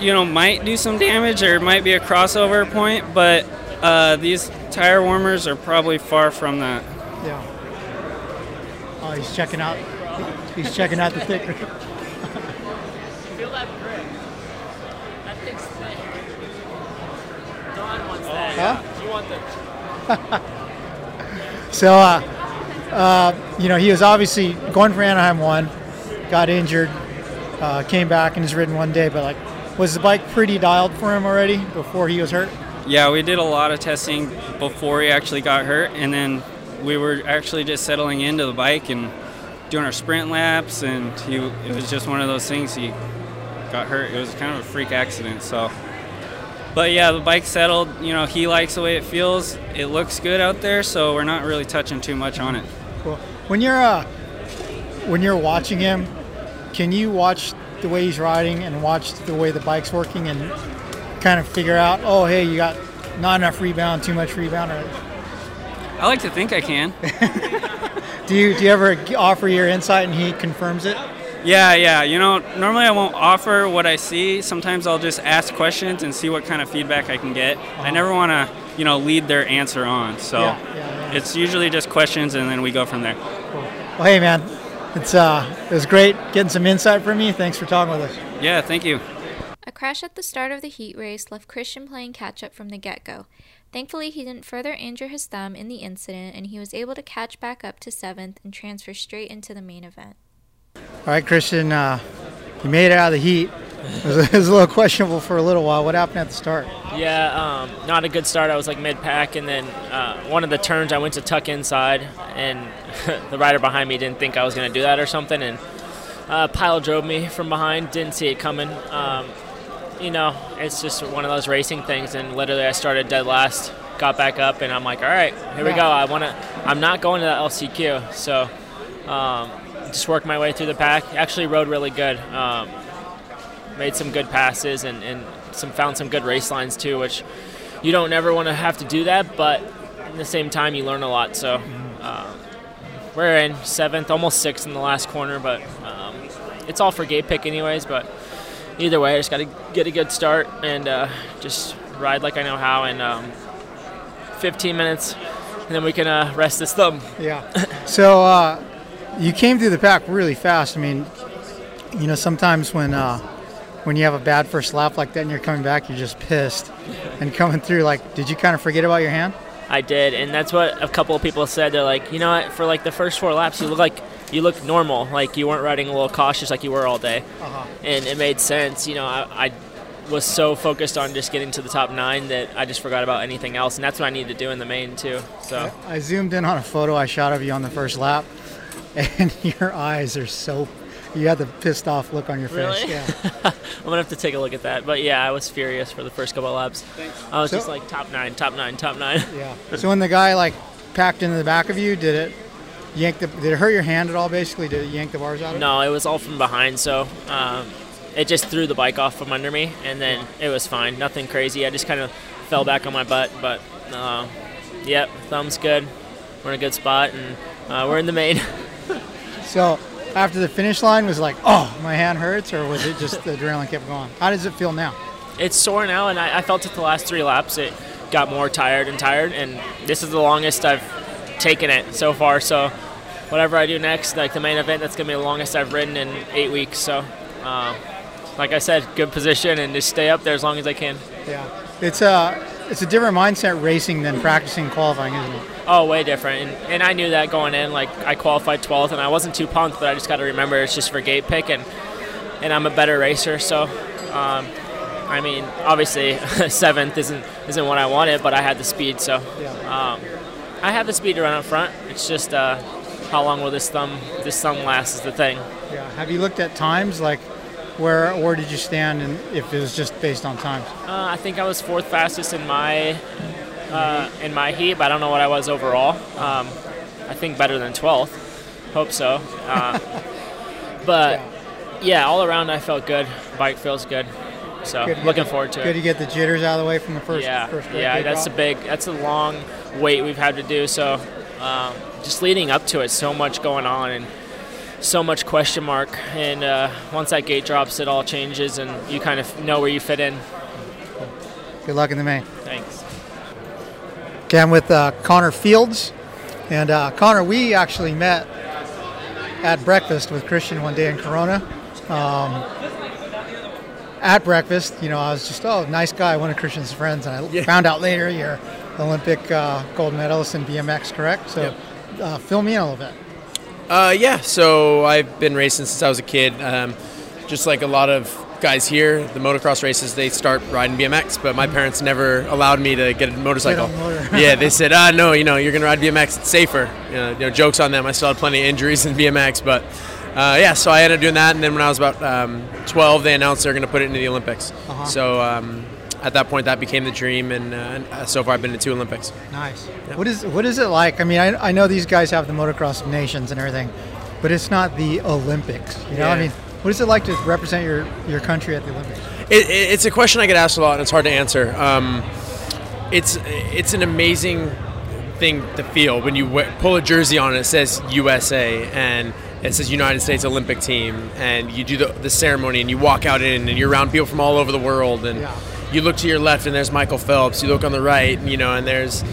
you know, might do some damage or it might be a crossover point, but uh, these tire warmers are probably far from that. Yeah. Oh, he's checking out. He's checking out the thick. Feel that grip. That thing's thick. Don wants that. Huh? You want the So, uh, uh, you know, he was obviously going for Anaheim one, got injured, uh, came back and has ridden one day. But like, was the bike pretty dialed for him already before he was hurt? Yeah, we did a lot of testing before he actually got hurt, and then we were actually just settling into the bike and doing our sprint laps, and he, it was just one of those things. He got hurt. It was kind of a freak accident. So, but yeah, the bike settled. You know, he likes the way it feels. It looks good out there, so we're not really touching too much on it. Cool. When you're uh, when you're watching him, can you watch the way he's riding and watch the way the bike's working and kind of figure out, oh, hey, you got not enough rebound, too much rebound, or I like to think I can. do you do you ever offer your insight and he confirms it? Yeah, yeah. You know, normally I won't offer what I see. Sometimes I'll just ask questions and see what kind of feedback I can get. I never want to, you know, lead their answer on. So Yeah, yeah, it's usually just questions and then we go from there. Well, hey, man, it's uh, it was great getting some insight from you. Thanks for talking with us. Yeah, thank you. A crash at the start of the heat race left Christian playing catch up from the get go. Thankfully, he didn't further injure his thumb in the incident and he was able to catch back up to seventh and transfer straight into the main event. All right, Christian, uh, you made it out of the heat. It was, it was, a little questionable for a little while. What happened at the start? Yeah, um, not a good start. I was like mid pack, and then uh, one of the turns I went to tuck inside, and the rider behind me didn't think I was going to do that or something, and uh, pile drove me from behind. Didn't see it coming. Um, you know, it's just one of those racing things, and literally I started dead last, got back up, and I'm like, all right, here we go. I want to. I'm not going to the LCQ, so. Um, just worked my way through the pack. Actually, rode really good. Um, made some good passes and, and some found some good race lines too, which you don't ever want to have to do that, but at the same time you learn a lot. So uh, we're in seventh, almost sixth in the last corner, but um, it's all for gate pick anyways. But either way, I just got to get a good start and uh, just ride like I know how. And um, 15 minutes, and then we can uh, rest this thumb. Yeah. so uh, you came through the pack really fast. I mean, you know, sometimes when uh, when you have a bad first lap like that and you're coming back, you're just pissed. and coming through, like, did you kind of forget about your hand? I did, and that's what a couple of people said. They're like, you know what? For like the first four laps, you look like you look normal, like you weren't riding a little cautious like you were all day, uh-huh. and it made sense. You know, I, I was so focused on just getting to the top nine that I just forgot about anything else, and that's what I needed to do in the main too. So I, I zoomed in on a photo I shot of you on the first lap, and your eyes are so you had the pissed off look on your really? face. Yeah. I'm gonna have to take a look at that. But yeah, I was furious for the first couple of laps. Thanks. I was So- just like top nine, top nine, top nine. Yeah. So when the guy like packed into the back of you, did it yank the? Did it hurt your hand at all? Basically, did it yank the bars out of? No, it was all from behind, so um, it just threw the bike off from under me, and then it was fine. Nothing crazy. I just kind of fell back on my butt, but uh, yep, thumb's good. We're in a good spot, and uh, we're in the main. So after the finish line was like, oh, my hand hurts, or was it just the adrenaline kept going? How does it feel now? it's sore now, and I, I felt it the last three laps. It got more tired and tired, and this is the longest I've taken it so far. So whatever I do next, like the main event, that's gonna be the longest I've ridden in eight weeks. So, um, like I said, good position and just stay up there as long as I can. Yeah. It's a it's a different mindset racing than practicing qualifying, isn't it? Oh, way different. And, and I knew that going in. Like I qualified 12th, and I wasn't too pumped, but I just got to remember it's just for gate pick, and and I'm a better racer. So, um, I mean, obviously seventh isn't isn't what I wanted, but I had the speed, so um, I have the speed to run up front. It's just uh, how long will this thumb this thumb last is the thing. Yeah. Have you looked at times like where where did you stand, and if it was just based on times? Uh, I think I was fourth fastest in my uh, in my heat, but I don't know what I was overall. Um, I think better than 12th. Hope so. Uh, but yeah, all around I felt good. Bike feels good. So Good looking the- forward to Good it. Good to get the jitters out of the way from the first. yeah, first yeah, that's a big, that's a long wait we've had to do. So um, just leading up to it, so much going on and so much question mark. And uh, once that gate drops, it all changes, and you kind of know where you fit in. Good luck in the main. Thanks. Okay, I'm with uh, Connor Fields, and uh, Connor, we actually met at breakfast with Christian one day in Corona. Um, at breakfast, you know, I was just, oh, nice guy, one of Christian's friends, and I found out later you're Olympic uh, gold medalist in BMX, correct? So, uh, fill me in a little bit. Uh, yeah, so I've been racing since I was a kid. Um, just like a lot of guys here, the motocross races, they start riding BMX, but my parents never allowed me to get a motorcycle. Motor. yeah, they said, ah, no, you know, you're going to ride BMX, it's safer. You know, you know, jokes on them. I still had plenty of injuries in BMX, but uh, yeah, so I ended up doing that. And then when I was about um, 12, they announced they're going to put it into the Olympics. Uh-huh. So um, at that point, that became the dream, and uh, so far I've been to two Olympics. Nice. What is what is it like? I mean, I, I know these guys have the motocross of nations and everything, but it's not the Olympics. You know, I mean, what is it like to represent your, your country at the Olympics? It, it, it's a question I get asked a lot, and it's hard to answer. Um, it's it's an amazing thing to feel when you w- pull a jersey on and it says USA and it says United States Olympic Team, and you do the, the ceremony and you walk out in and you're around people from all over the world, and you look to your left and there's Michael Phelps. You look on the right, you know, and there's.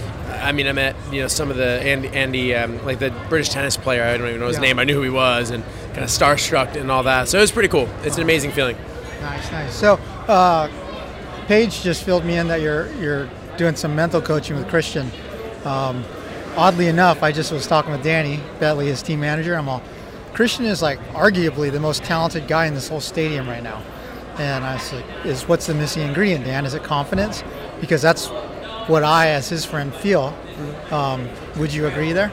I mean, I met you know some of the Andy, Andy um, like the British tennis player. I don't even know his Yeah. name. I knew who he was, and kind of starstruck and all that. So it was pretty cool. It's an amazing feeling. Nice, nice. So, uh, Paige just filled me in that you're you're doing some mental coaching with Christian. Um, oddly enough, I just was talking with Danny Betley, his team manager. I'm all, Christian is like arguably the most talented guy in this whole stadium right now. And I was like, is what's the missing ingredient, Dan? Is it confidence? Because that's what I, as his friend, feel. Um, would you agree there?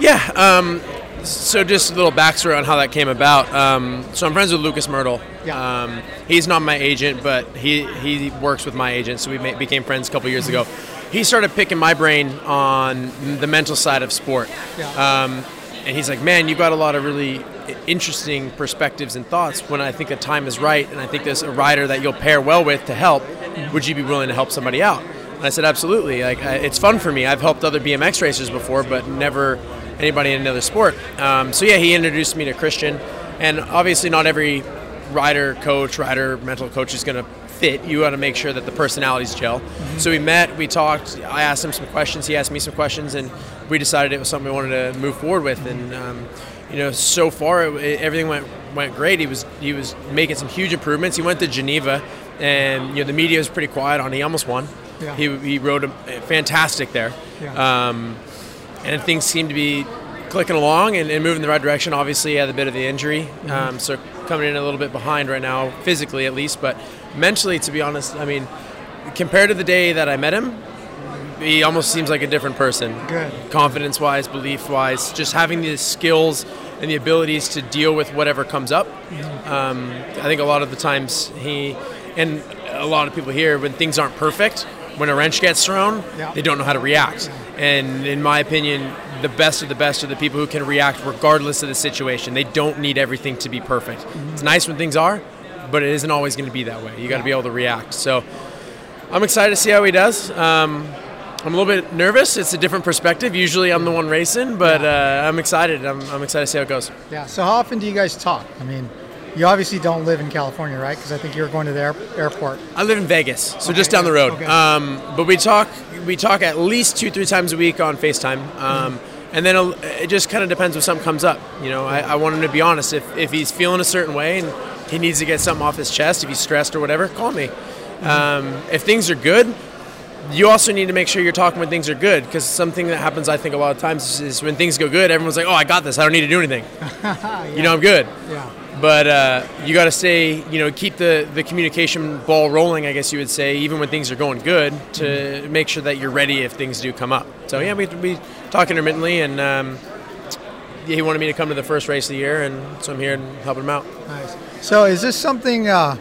Yeah. Um, so just a little backstory on how that came about. Um, so I'm friends with Lucas Mirtl. Yeah. Um, he's not my agent, but he he works with my agent, so we ma- became friends a couple years ago. He started picking my brain on the mental side of sport. Um, and he's like, "Man, you've got a lot of really interesting perspectives and thoughts. When I think the time is right, and I think there's a rider that you'll pair well with to help, would you be willing to help somebody out?" And I said, "Absolutely. Like, I, it's fun for me. I've helped other BMX racers before, but never anybody in another sport." Um, so yeah, he introduced me to Christian, and obviously not every rider coach, rider mental coach is going to fit. You got to make sure that the personalities gel. So we met, we talked. I asked him some questions, he asked me some questions, and we decided it was something we wanted to move forward with. And um, you know, so far it, it- everything went went great. He was he was making some huge improvements. He went to Geneva, and you know the media was pretty quiet on. He almost won. Yeah. He he rode a, fantastic there. Yeah. Um, and things seemed to be clicking along and, and moving in the right direction. Obviously, he had a bit of the injury, um, so coming in a little bit behind right now, physically at least, but mentally, to be honest, I mean, compared to the day that I met him, he almost seems like a different person. Good. Confidence wise, belief wise, just having the skills and the abilities to deal with whatever comes up. Um, I think a lot of the times he, and a lot of people here, when things aren't perfect, when a wrench gets thrown, Yeah. they don't know how to react. And in my opinion, the best of the best are the people who can react regardless of the situation. They don't need everything to be perfect. It's nice when things are, but it isn't always going to be that way. You got to be able to react. So I'm excited to see how he does. Um, I'm a little bit nervous. It's a different perspective. Usually I'm the one racing, but uh, I'm excited. I'm, I'm excited to see how it goes. Yeah. So how often do you guys talk? I mean, you obviously don't live in California, right? Because I think you're going to the air- airport. I live in Vegas, so Okay, just down the road. okay. Um, but we talk we talk at least two three times a week on Facetime, um, and then it'll- just kind of depends when something comes up. You know, I, I want him to be honest. If if he's feeling a certain way and he needs to get something off his chest, if he's stressed or whatever, call me. Um, if things are good. You also need to make sure you're talking when things are good, because something that happens, I think, a lot of times is, when things go good, everyone's like, "Oh, I got this. I don't need to do anything." You know, I'm good. Yeah. But uh, you got to stay, you know, keep the, the communication ball rolling, I guess you would say, even when things are going good, to make sure that you're ready if things do come up. So, yeah, we, we talk intermittently, and um, he wanted me to come to the first race of the year, and so I'm here and helping him out. Nice. So is this something? Uh,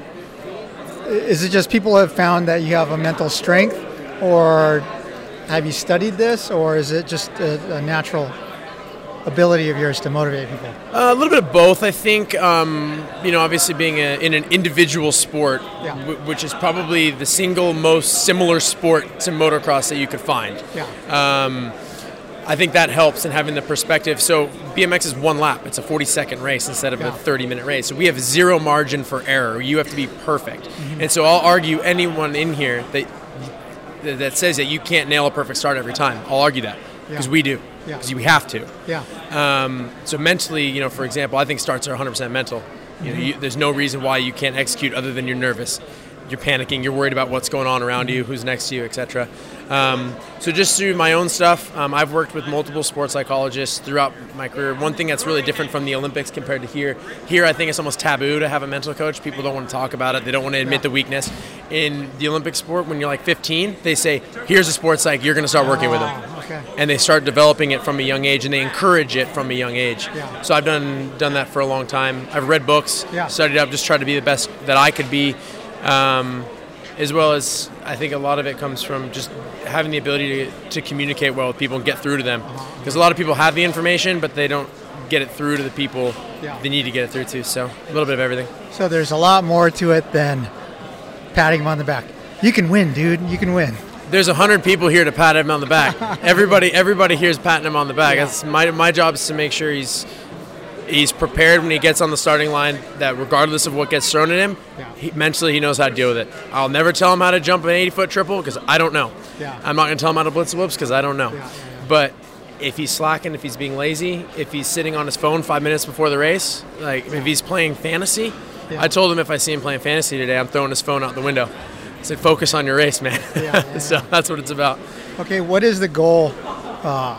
is it just people have found that you have a mental strength, or have you studied this, or is it just a, a natural ability of yours to motivate people? Uh, a little bit of both, I think. Um, you know, obviously being a, in an individual sport, Yeah. w- which is probably the single most similar sport to motocross that you could find. Yeah. Um, I think that helps in having the perspective. So BMX is one lap; it's a 40-second race instead of Yeah. a 30-minute race. So we have zero margin for error. You have to be perfect. And so I'll argue anyone in here that that says that you can't nail a perfect start every time. I'll argue that because Yeah. we do. Yeah. Because we have to. Yeah. Um, so mentally, you know, for example, I think starts are 100% mental. You know, Mhm. you, there's no reason why you can't execute other than you're nervous, you're panicking, you're worried about what's going on around you, who's next to you, etc. Um, so just through my own stuff, um, I've worked with multiple sports psychologists throughout my career. One thing that's really different from the Olympics compared to here, here I think it's almost taboo to have a mental coach. People don't want to talk about it. They don't want to admit the weakness. In the Olympic sport, when you're like 15, they say, "Here's a sports psych. You're going to start working with them." Ah, okay. and they start developing it from a young age and they encourage it from a young age. Yeah. So I've done done that for a long time. I've read books, Yeah. studied up, just tried to be the best that I could be, um, as well as I think a lot of it comes from just having the ability to, to communicate well with people and get through to them. Uh-huh. Because a lot of people have the information, but they don't get it through to the people Yeah. they need to get it through to. So a little bit of everything. So there's a lot more to it than patting him on the back. You can win, dude. You can win. There's a hundred people here to pat him on the back. everybody, everybody here is patting him on the back. That's my my job is to make sure he's he's prepared when he gets on the starting line. That regardless of what gets thrown at him, he, mentally he knows how to deal with it. I'll never tell him how to jump an 80 foot triple because I don't know. Yeah. I'm not going to tell him how to blitz the whoops because I don't know. But if he's slacking, if he's being lazy, if he's sitting on his phone five minutes before the race, like if he's playing fantasy, Yeah. I told him if I see him playing fantasy today, I'm throwing his phone out the window I said, focus on your race, man. Yeah, so that's what it's about. Okay, what is the goal uh,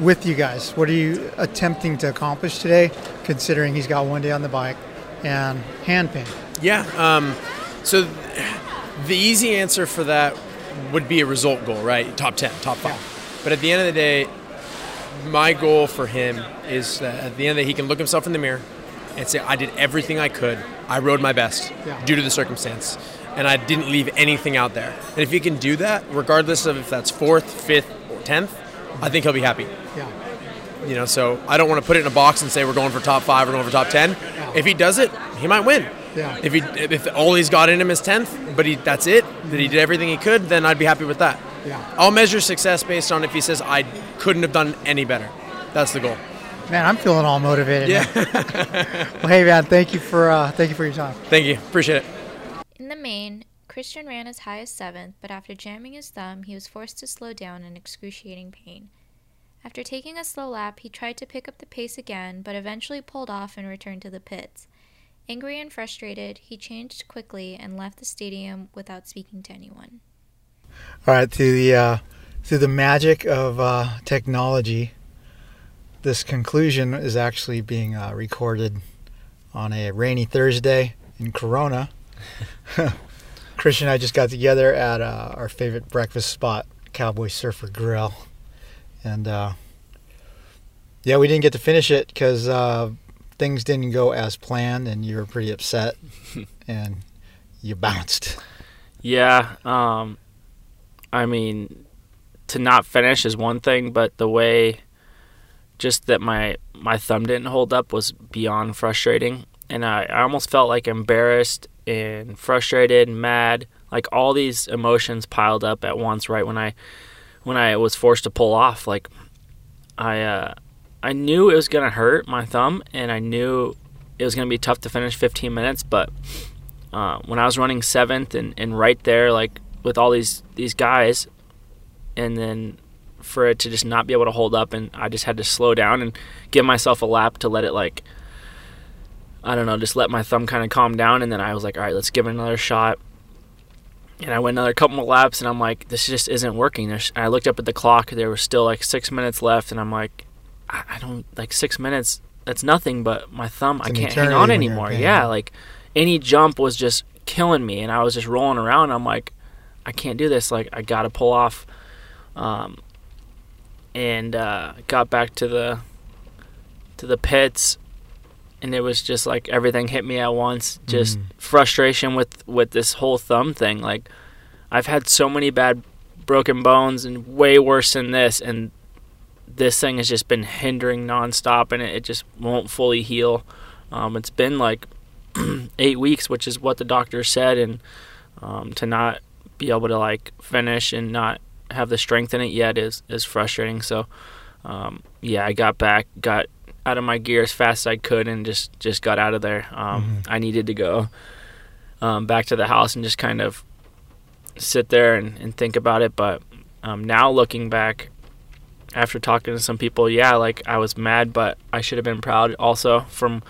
with you guys? What are you attempting to accomplish today, considering he's got one day on the bike and hand pain? Yeah. Um, so the easy answer for that would be a result goal, right? Top 10, top five. But at the end of the day, my goal for him is that at the end of the day, he can look himself in the mirror and say, I did everything I could. I rode my best Yeah. due to the circumstance. And I didn't leave anything out there. And if he can do that, regardless of if that's fourth, fifth, or tenth, I think he'll be happy. Yeah. You know, so I don't want to put it in a box and say we're going for top five, we're going for top ten. If he does it, he might win. Yeah. If he if all he's got in him is tenth, but he that's it, that he did everything he could, then I'd be happy with that. Yeah. I'll measure success based on if he says I couldn't have done any better. That's the goal. Man, I'm feeling all motivated. Yeah. well, hey, man, thank you for uh, thank you for your time. Thank you. Appreciate it. In the main, Christian ran as high as seventh, but after jamming his thumb, he was forced to slow down in excruciating pain. After taking a slow lap, he tried to pick up the pace again, but eventually pulled off and returned to the pits. Angry and frustrated, he changed quickly and left the stadium without speaking to anyone. All right, through the uh, through the magic of uh, technology, this conclusion is actually being uh, recorded on a rainy Thursday in Corona. Christian and I just got together at uh, our favorite breakfast spot, Cowboy Surfer Grill, and uh, yeah, we didn't get to finish it because uh, things didn't go as planned, and you were pretty upset, and you bounced. Yeah. Um, I mean, to not finish is one thing, but the way just that my my thumb didn't hold up was beyond frustrating, and I, I almost felt like embarrassed and frustrated, and mad, like all these emotions piled up at once. Right when I when I was forced to pull off, like I uh, I knew it was gonna hurt my thumb, and I knew it was gonna be tough to finish 15 minutes, but uh, when I was running seventh and, and right there, like with all these these guys, and then for it to just not be able to hold up, and I just had to slow down and give myself a lap to let it like I don't know, just let my thumb kind of calm down, and then I was like, all right, let's give it another shot. And I went another couple more laps, and I'm like, this just isn't working. There's, I looked up at the clock; there was still like six minutes left, and I'm like, I, I don't like six minutes. That's nothing, but my thumb, It's I can't hang on when you're in anymore. Yeah, like any jump was just killing me, and I was just rolling around. I'm like, I can't do this. Like I gotta pull off. Um, and uh, got back to the to the pits, and it was just like everything hit me at once. Just Mhm. frustration with with this whole thumb thing. Like I've had so many bad broken bones and way worse than this, and this thing has just been hindering nonstop, and it, it just won't fully heal. Um, it's been like eight weeks, which is what the doctor said, and um, to not be able to like finish and not have the strength in it yet is is frustrating. So, um, yeah, I got back, got out of my gear as fast as I could, and just just got out of there. Um, I needed to go um, back to the house and just kind of sit there and, and think about it. But um, now looking back, after talking to some people, yeah, like I was mad, but I should have been proud also from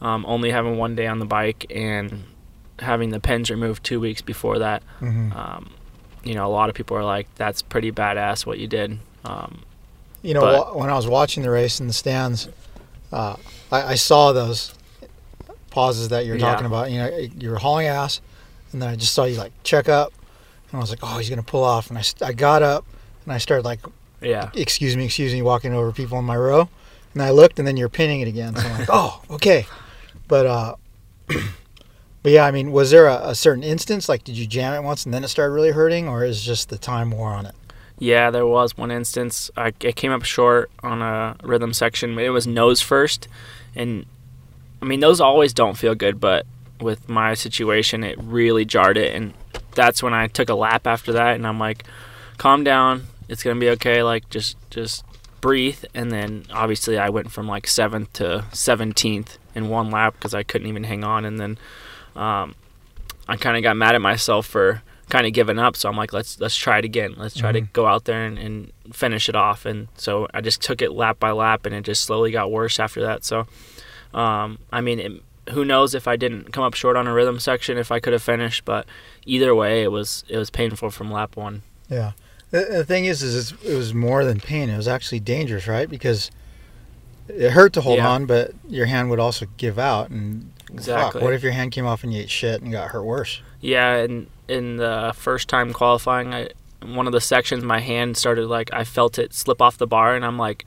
um, only having one day on the bike and having the pins removed two weeks before that. Mhm. Um, you know, a lot of people are like, "That's pretty badass what you did." Um, You know, but- when I was watching the race in the stands, uh, I, I saw those pauses that you're Yeah. talking about. You know, you were hauling ass, and then I just saw you like check up, and I was like, oh, he's gonna pull off. And I, I got up, and I started like, Yeah. excuse me, excuse me, walking over people in my row, and I looked, and then you're pinning it again. So I'm like, oh, okay, but uh, but yeah, I mean, was there a, a certain instance like did you jam it once and then it started really hurting, or is just the time wore on it? Yeah, there was one instance. I came up short on a rhythm section. It was nose first, and I mean those always don't feel good, but with my situation, it really jarred it, and that's when I took a lap after that, and I'm like, calm down, it's gonna be okay. Like just just breathe, and then obviously I went from like seventh to seventeenth in one lap because I couldn't even hang on, and then um, I kind of got mad at myself for kind of given up. So I'm like, let's let's try it again. Let's try to Mhm. go out there and, and finish it off. And so I just took it lap by lap, and it just slowly got worse after that. So, um, I mean, it who knows if I didn't come up short on a rhythm section if I could have finished, but either way, it was it was painful from lap one. Yeah. The, the thing is, is it was more than pain. It was actually dangerous, right? Because it hurt to hold Yeah. on, but your hand would also give out. And fuck, Exactly. what if your hand came off and you ate shit and got hurt worse? Yeah, and in the first time qualifying, I one of the sections my hand started like I felt it slip off the bar, and I'm like,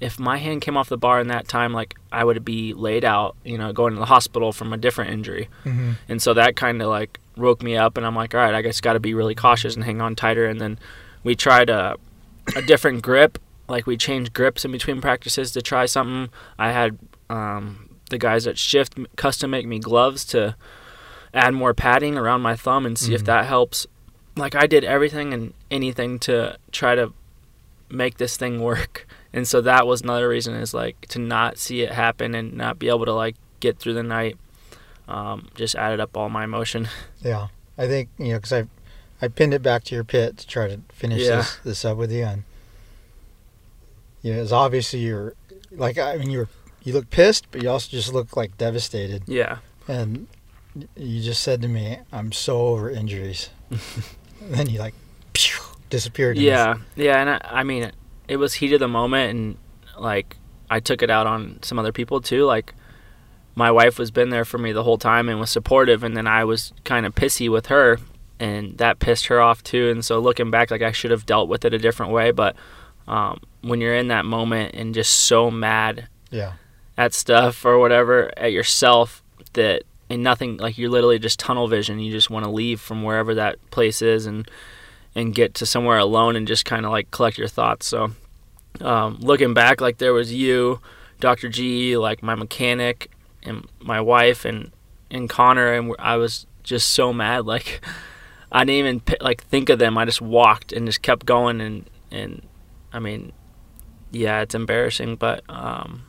if my hand came off the bar in that time, like I would be laid out, you know, going to the hospital from a different injury. Mhm. And so that kind of like woke me up, and I'm like, all right, I guess got to be really cautious and hang on tighter. And then we tried a a different grip, like we changed grips in between practices to try something. I had um, the guys at Shift custom make me gloves to add more padding around my thumb and see if Mhm. that helps. Like I did everything and anything to try to make this thing work. And so that was another reason is like to not see it happen and not be able to like get through the night. Um, just added up all my emotion. Yeah, I think you know because I, I pinned it back to your pit to try to finish Yeah. this this up with you, and you know, it's obviously you're like I mean you're you look pissed, but you also just look like devastated. Yeah. and you just said to me, "I'm so over injuries," and then you like pew, disappeared. Yeah, yeah, and I, I mean, it was heat of the moment, and like I took it out on some other people too. Like my wife was been there for me the whole time and was supportive, and then I was kind of pissy with her, and that pissed her off too. And so looking back, like I should have dealt with it a different way. But um, when you're in that moment and just so mad Yeah. at stuff or whatever at yourself that and nothing like you're literally just tunnel vision. You just want to leave from wherever that place is and and get to somewhere alone and just kind of like collect your thoughts. So um, looking back like there was you dr g like my mechanic and my wife and and connor and i was just so mad like i didn't even like think of them. I just walked and just kept going and and i mean yeah it's embarrassing but um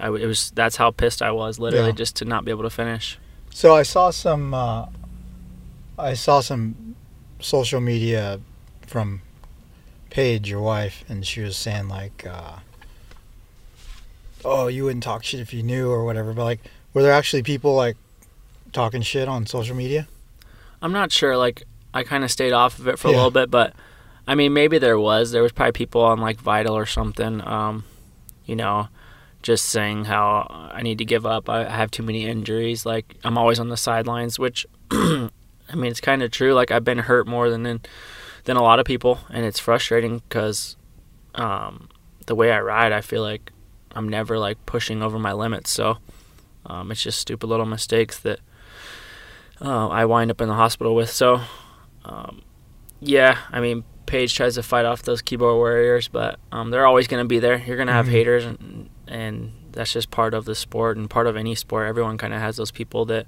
I, it was that's how pissed I was, literally, Yeah. just to not be able to finish. So I saw some, uh, I saw some social media from Paige, your wife, and she was saying like, uh, "Oh, you wouldn't talk shit if you knew" or whatever. But like, were there actually people like talking shit on social media? I'm not sure. Like, I kind of stayed off of it for a little bit, but I mean, maybe there was. There was probably people on like Vital or something. Um, you know, just saying how I need to give up. I have too many injuries. Like, I'm always on the sidelines, which I mean, it's kind of true. Like, I've been hurt more than than a lot of people, and it's frustrating because um, the way I ride, I feel like I'm never like pushing over my limits. So um, it's just stupid little mistakes that uh, I wind up in the hospital with. So um, yeah, I mean, Paige tries to fight off those keyboard warriors, but um, they're always going to be there. You're going to have Mhm. haters, and and that's just part of the sport and part of any sport. Everyone kind of has those people that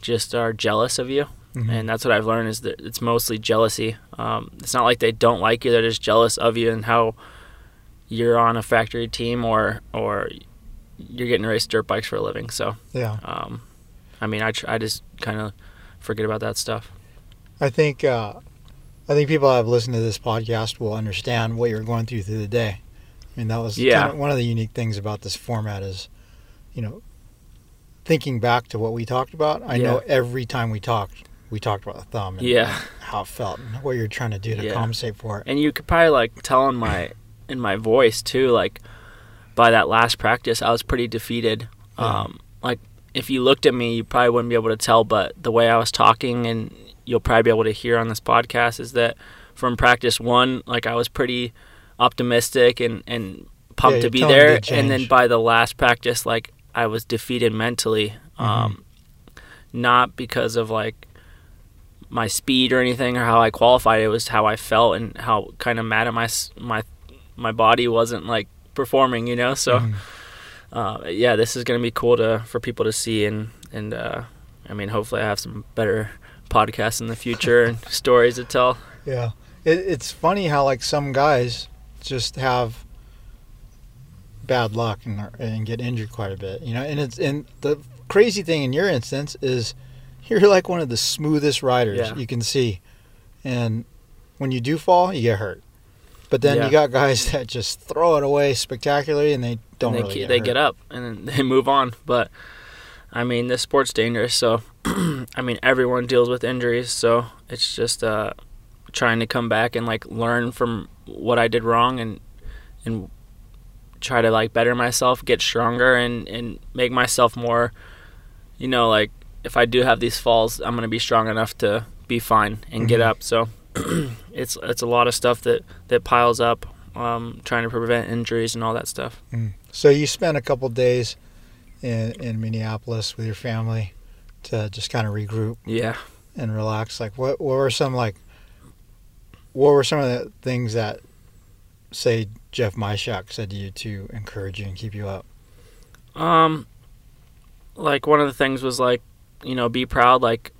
just are jealous of you. Mhm. And that's what I've learned is that it's mostly jealousy. Um, it's not like they don't like you; they're just jealous of you and how you're on a factory team or or you're getting to race dirt bikes for a living. So Yeah. um, I mean, I tr- I just kind of forget about that stuff. I think uh, I think people that have listened to this podcast will understand what you're going through through the day. I mean, that was Yeah. kind of one of the unique things about this format is, you know, thinking back to what we talked about. I know every time we talked, we talked about the thumb and Yeah. how it felt and what you're trying to do to Yeah. compensate for it. And you could probably like tell in my in my voice too, like by that last practice, I was pretty defeated. Yeah. Um, like if you looked at me, you probably wouldn't be able to tell, but the way I was talking, and you'll probably be able to hear on this podcast, is that from practice one, like I was pretty optimistic and and pumped Yeah, to be there, and then by the last practice, like I was defeated mentally. Mm-hmm. Um, not because of like my speed or anything or how I qualified. It was how I felt and how kind of mad at my my my body wasn't like performing. You know, so Mhm. uh, yeah, this is gonna be cool to for people to see and and uh, I mean, hopefully, I have some better podcasts in the future and stories to tell. Yeah, it, it's funny how like some guys just have bad luck and are- and get injured quite a bit, you know. And it's and the crazy thing in your instance is you're like one of the smoothest riders Yeah. you can see, and when you do fall, you get hurt. But then Yeah. you got guys that just throw it away spectacularly, and they don't and they really get they hurt. get up and then they move on. But I mean, this sport's dangerous. So, I mean, everyone deals with injuries. So it's just uh, trying to come back and like learn from what I did wrong and and try to like better myself, get stronger, and and make myself more. You know, like if I do have these falls, I'm gonna be strong enough to be fine and get Mhm. up. So it's it's a lot of stuff that that piles up. Um, trying to prevent injuries and all that stuff. Mm. So you spent a couple days in, in Minneapolis with your family to just kind of regroup. Yeah. And relax. Like what what were some like what were some of the things that say Jeff Myshak said to you to encourage you and keep you up? Um, like one of the things was like, you know, be proud. Like,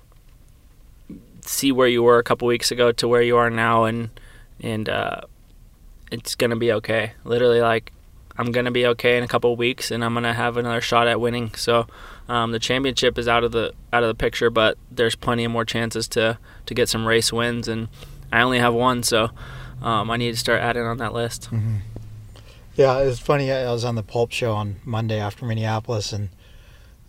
see where you were a couple weeks ago to where you are now, and and uh, it's gonna be okay. Literally, like, I'm gonna be okay in a couple weeks, and I'm gonna have another shot at winning. So, um, the championship is out of the out of the picture, but there's plenty of more chances to to get some race wins, and I only have one, so um, I need to start adding on that list. Mm-hmm. Yeah, it's funny. I was on the Pulp Show on Monday after Minneapolis, and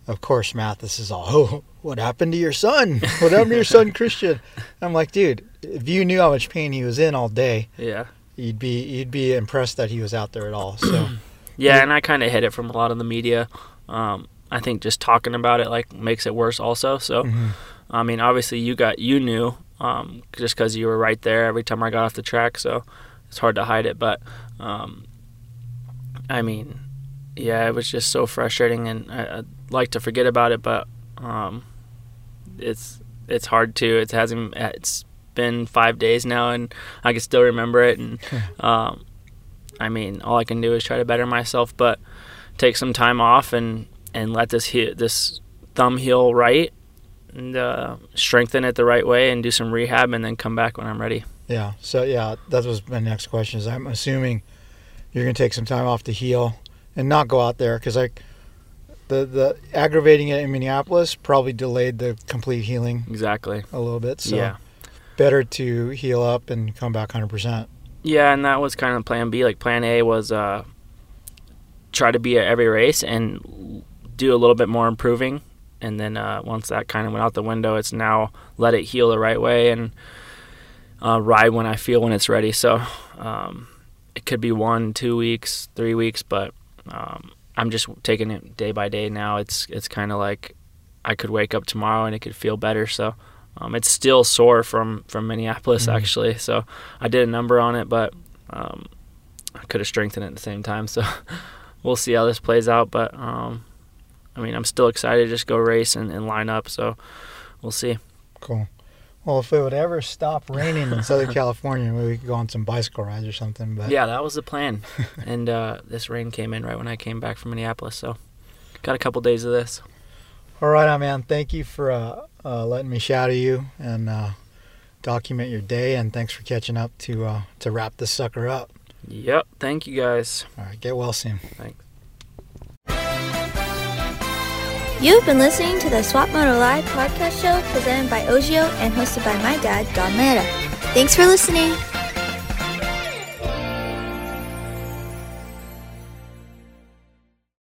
of course, Matthes is all, "Oh, what happened to your son? What happened to your son, Christian?" I'm like, dude, if you knew how much pain he was in all day, Yeah. You'd be you'd be impressed that he was out there at all. So, Yeah, and I kind of hit it from a lot of the media. Um, I think just talking about it like makes it worse also. So, Mhm. I mean, obviously you got you knew um, just because you were right there every time I got off the track. So it's hard to hide it. But um, I mean, yeah, it was just so frustrating, and I, I'd like to forget about it, but um, it's it's hard to. It hasn't. It's been five days now, and I can still remember it. And um, I mean, all I can do is try to better myself, but take some time off and and let this he- this thumb heal right, and uh, strengthen it the right way, and do some rehab, and then come back when I'm ready. yeah. So yeah, that was my next question. Is I'm assuming you're gonna take some time off to heal and not go out there because like the the aggravating it in Minneapolis probably delayed the complete healing Exactly. a little bit. So Yeah. Better to heal up and come back 100. percent Yeah, and that was kind of plan B. Like plan A was uh, try to be at every race and do a little bit more improving, and then uh, once that kind of went out the window, it's now let it heal the right way and uh, ride when I feel when it's ready. So um, it could be one, two weeks, three weeks, but um, I'm just taking it day by day now. It's it's kind of like I could wake up tomorrow and it could feel better. So. Um, it's still sore from from Minneapolis Mhm. actually, so I did a number on it, but um, I could have strengthened it at the same time. So we'll see how this plays out. But um, I mean, I'm still excited to just go race and, and line up. So we'll see. Cool. Well, if it would ever stop raining in Southern California, maybe we could go on some bicycle rides or something. But Yeah, that was the plan. and uh, this rain came in right when I came back from Minneapolis, so got a couple days of this. All right, man. Thank you for uh, uh, letting me shadow you and uh, document your day, and thanks for catching up to uh, to wrap this sucker up. Yep. Thank you guys. All right. Get well soon. Thanks. You've been listening to the Swap Moto Live podcast show presented by Ogio and hosted by my dad, Don Mera. Thanks for listening.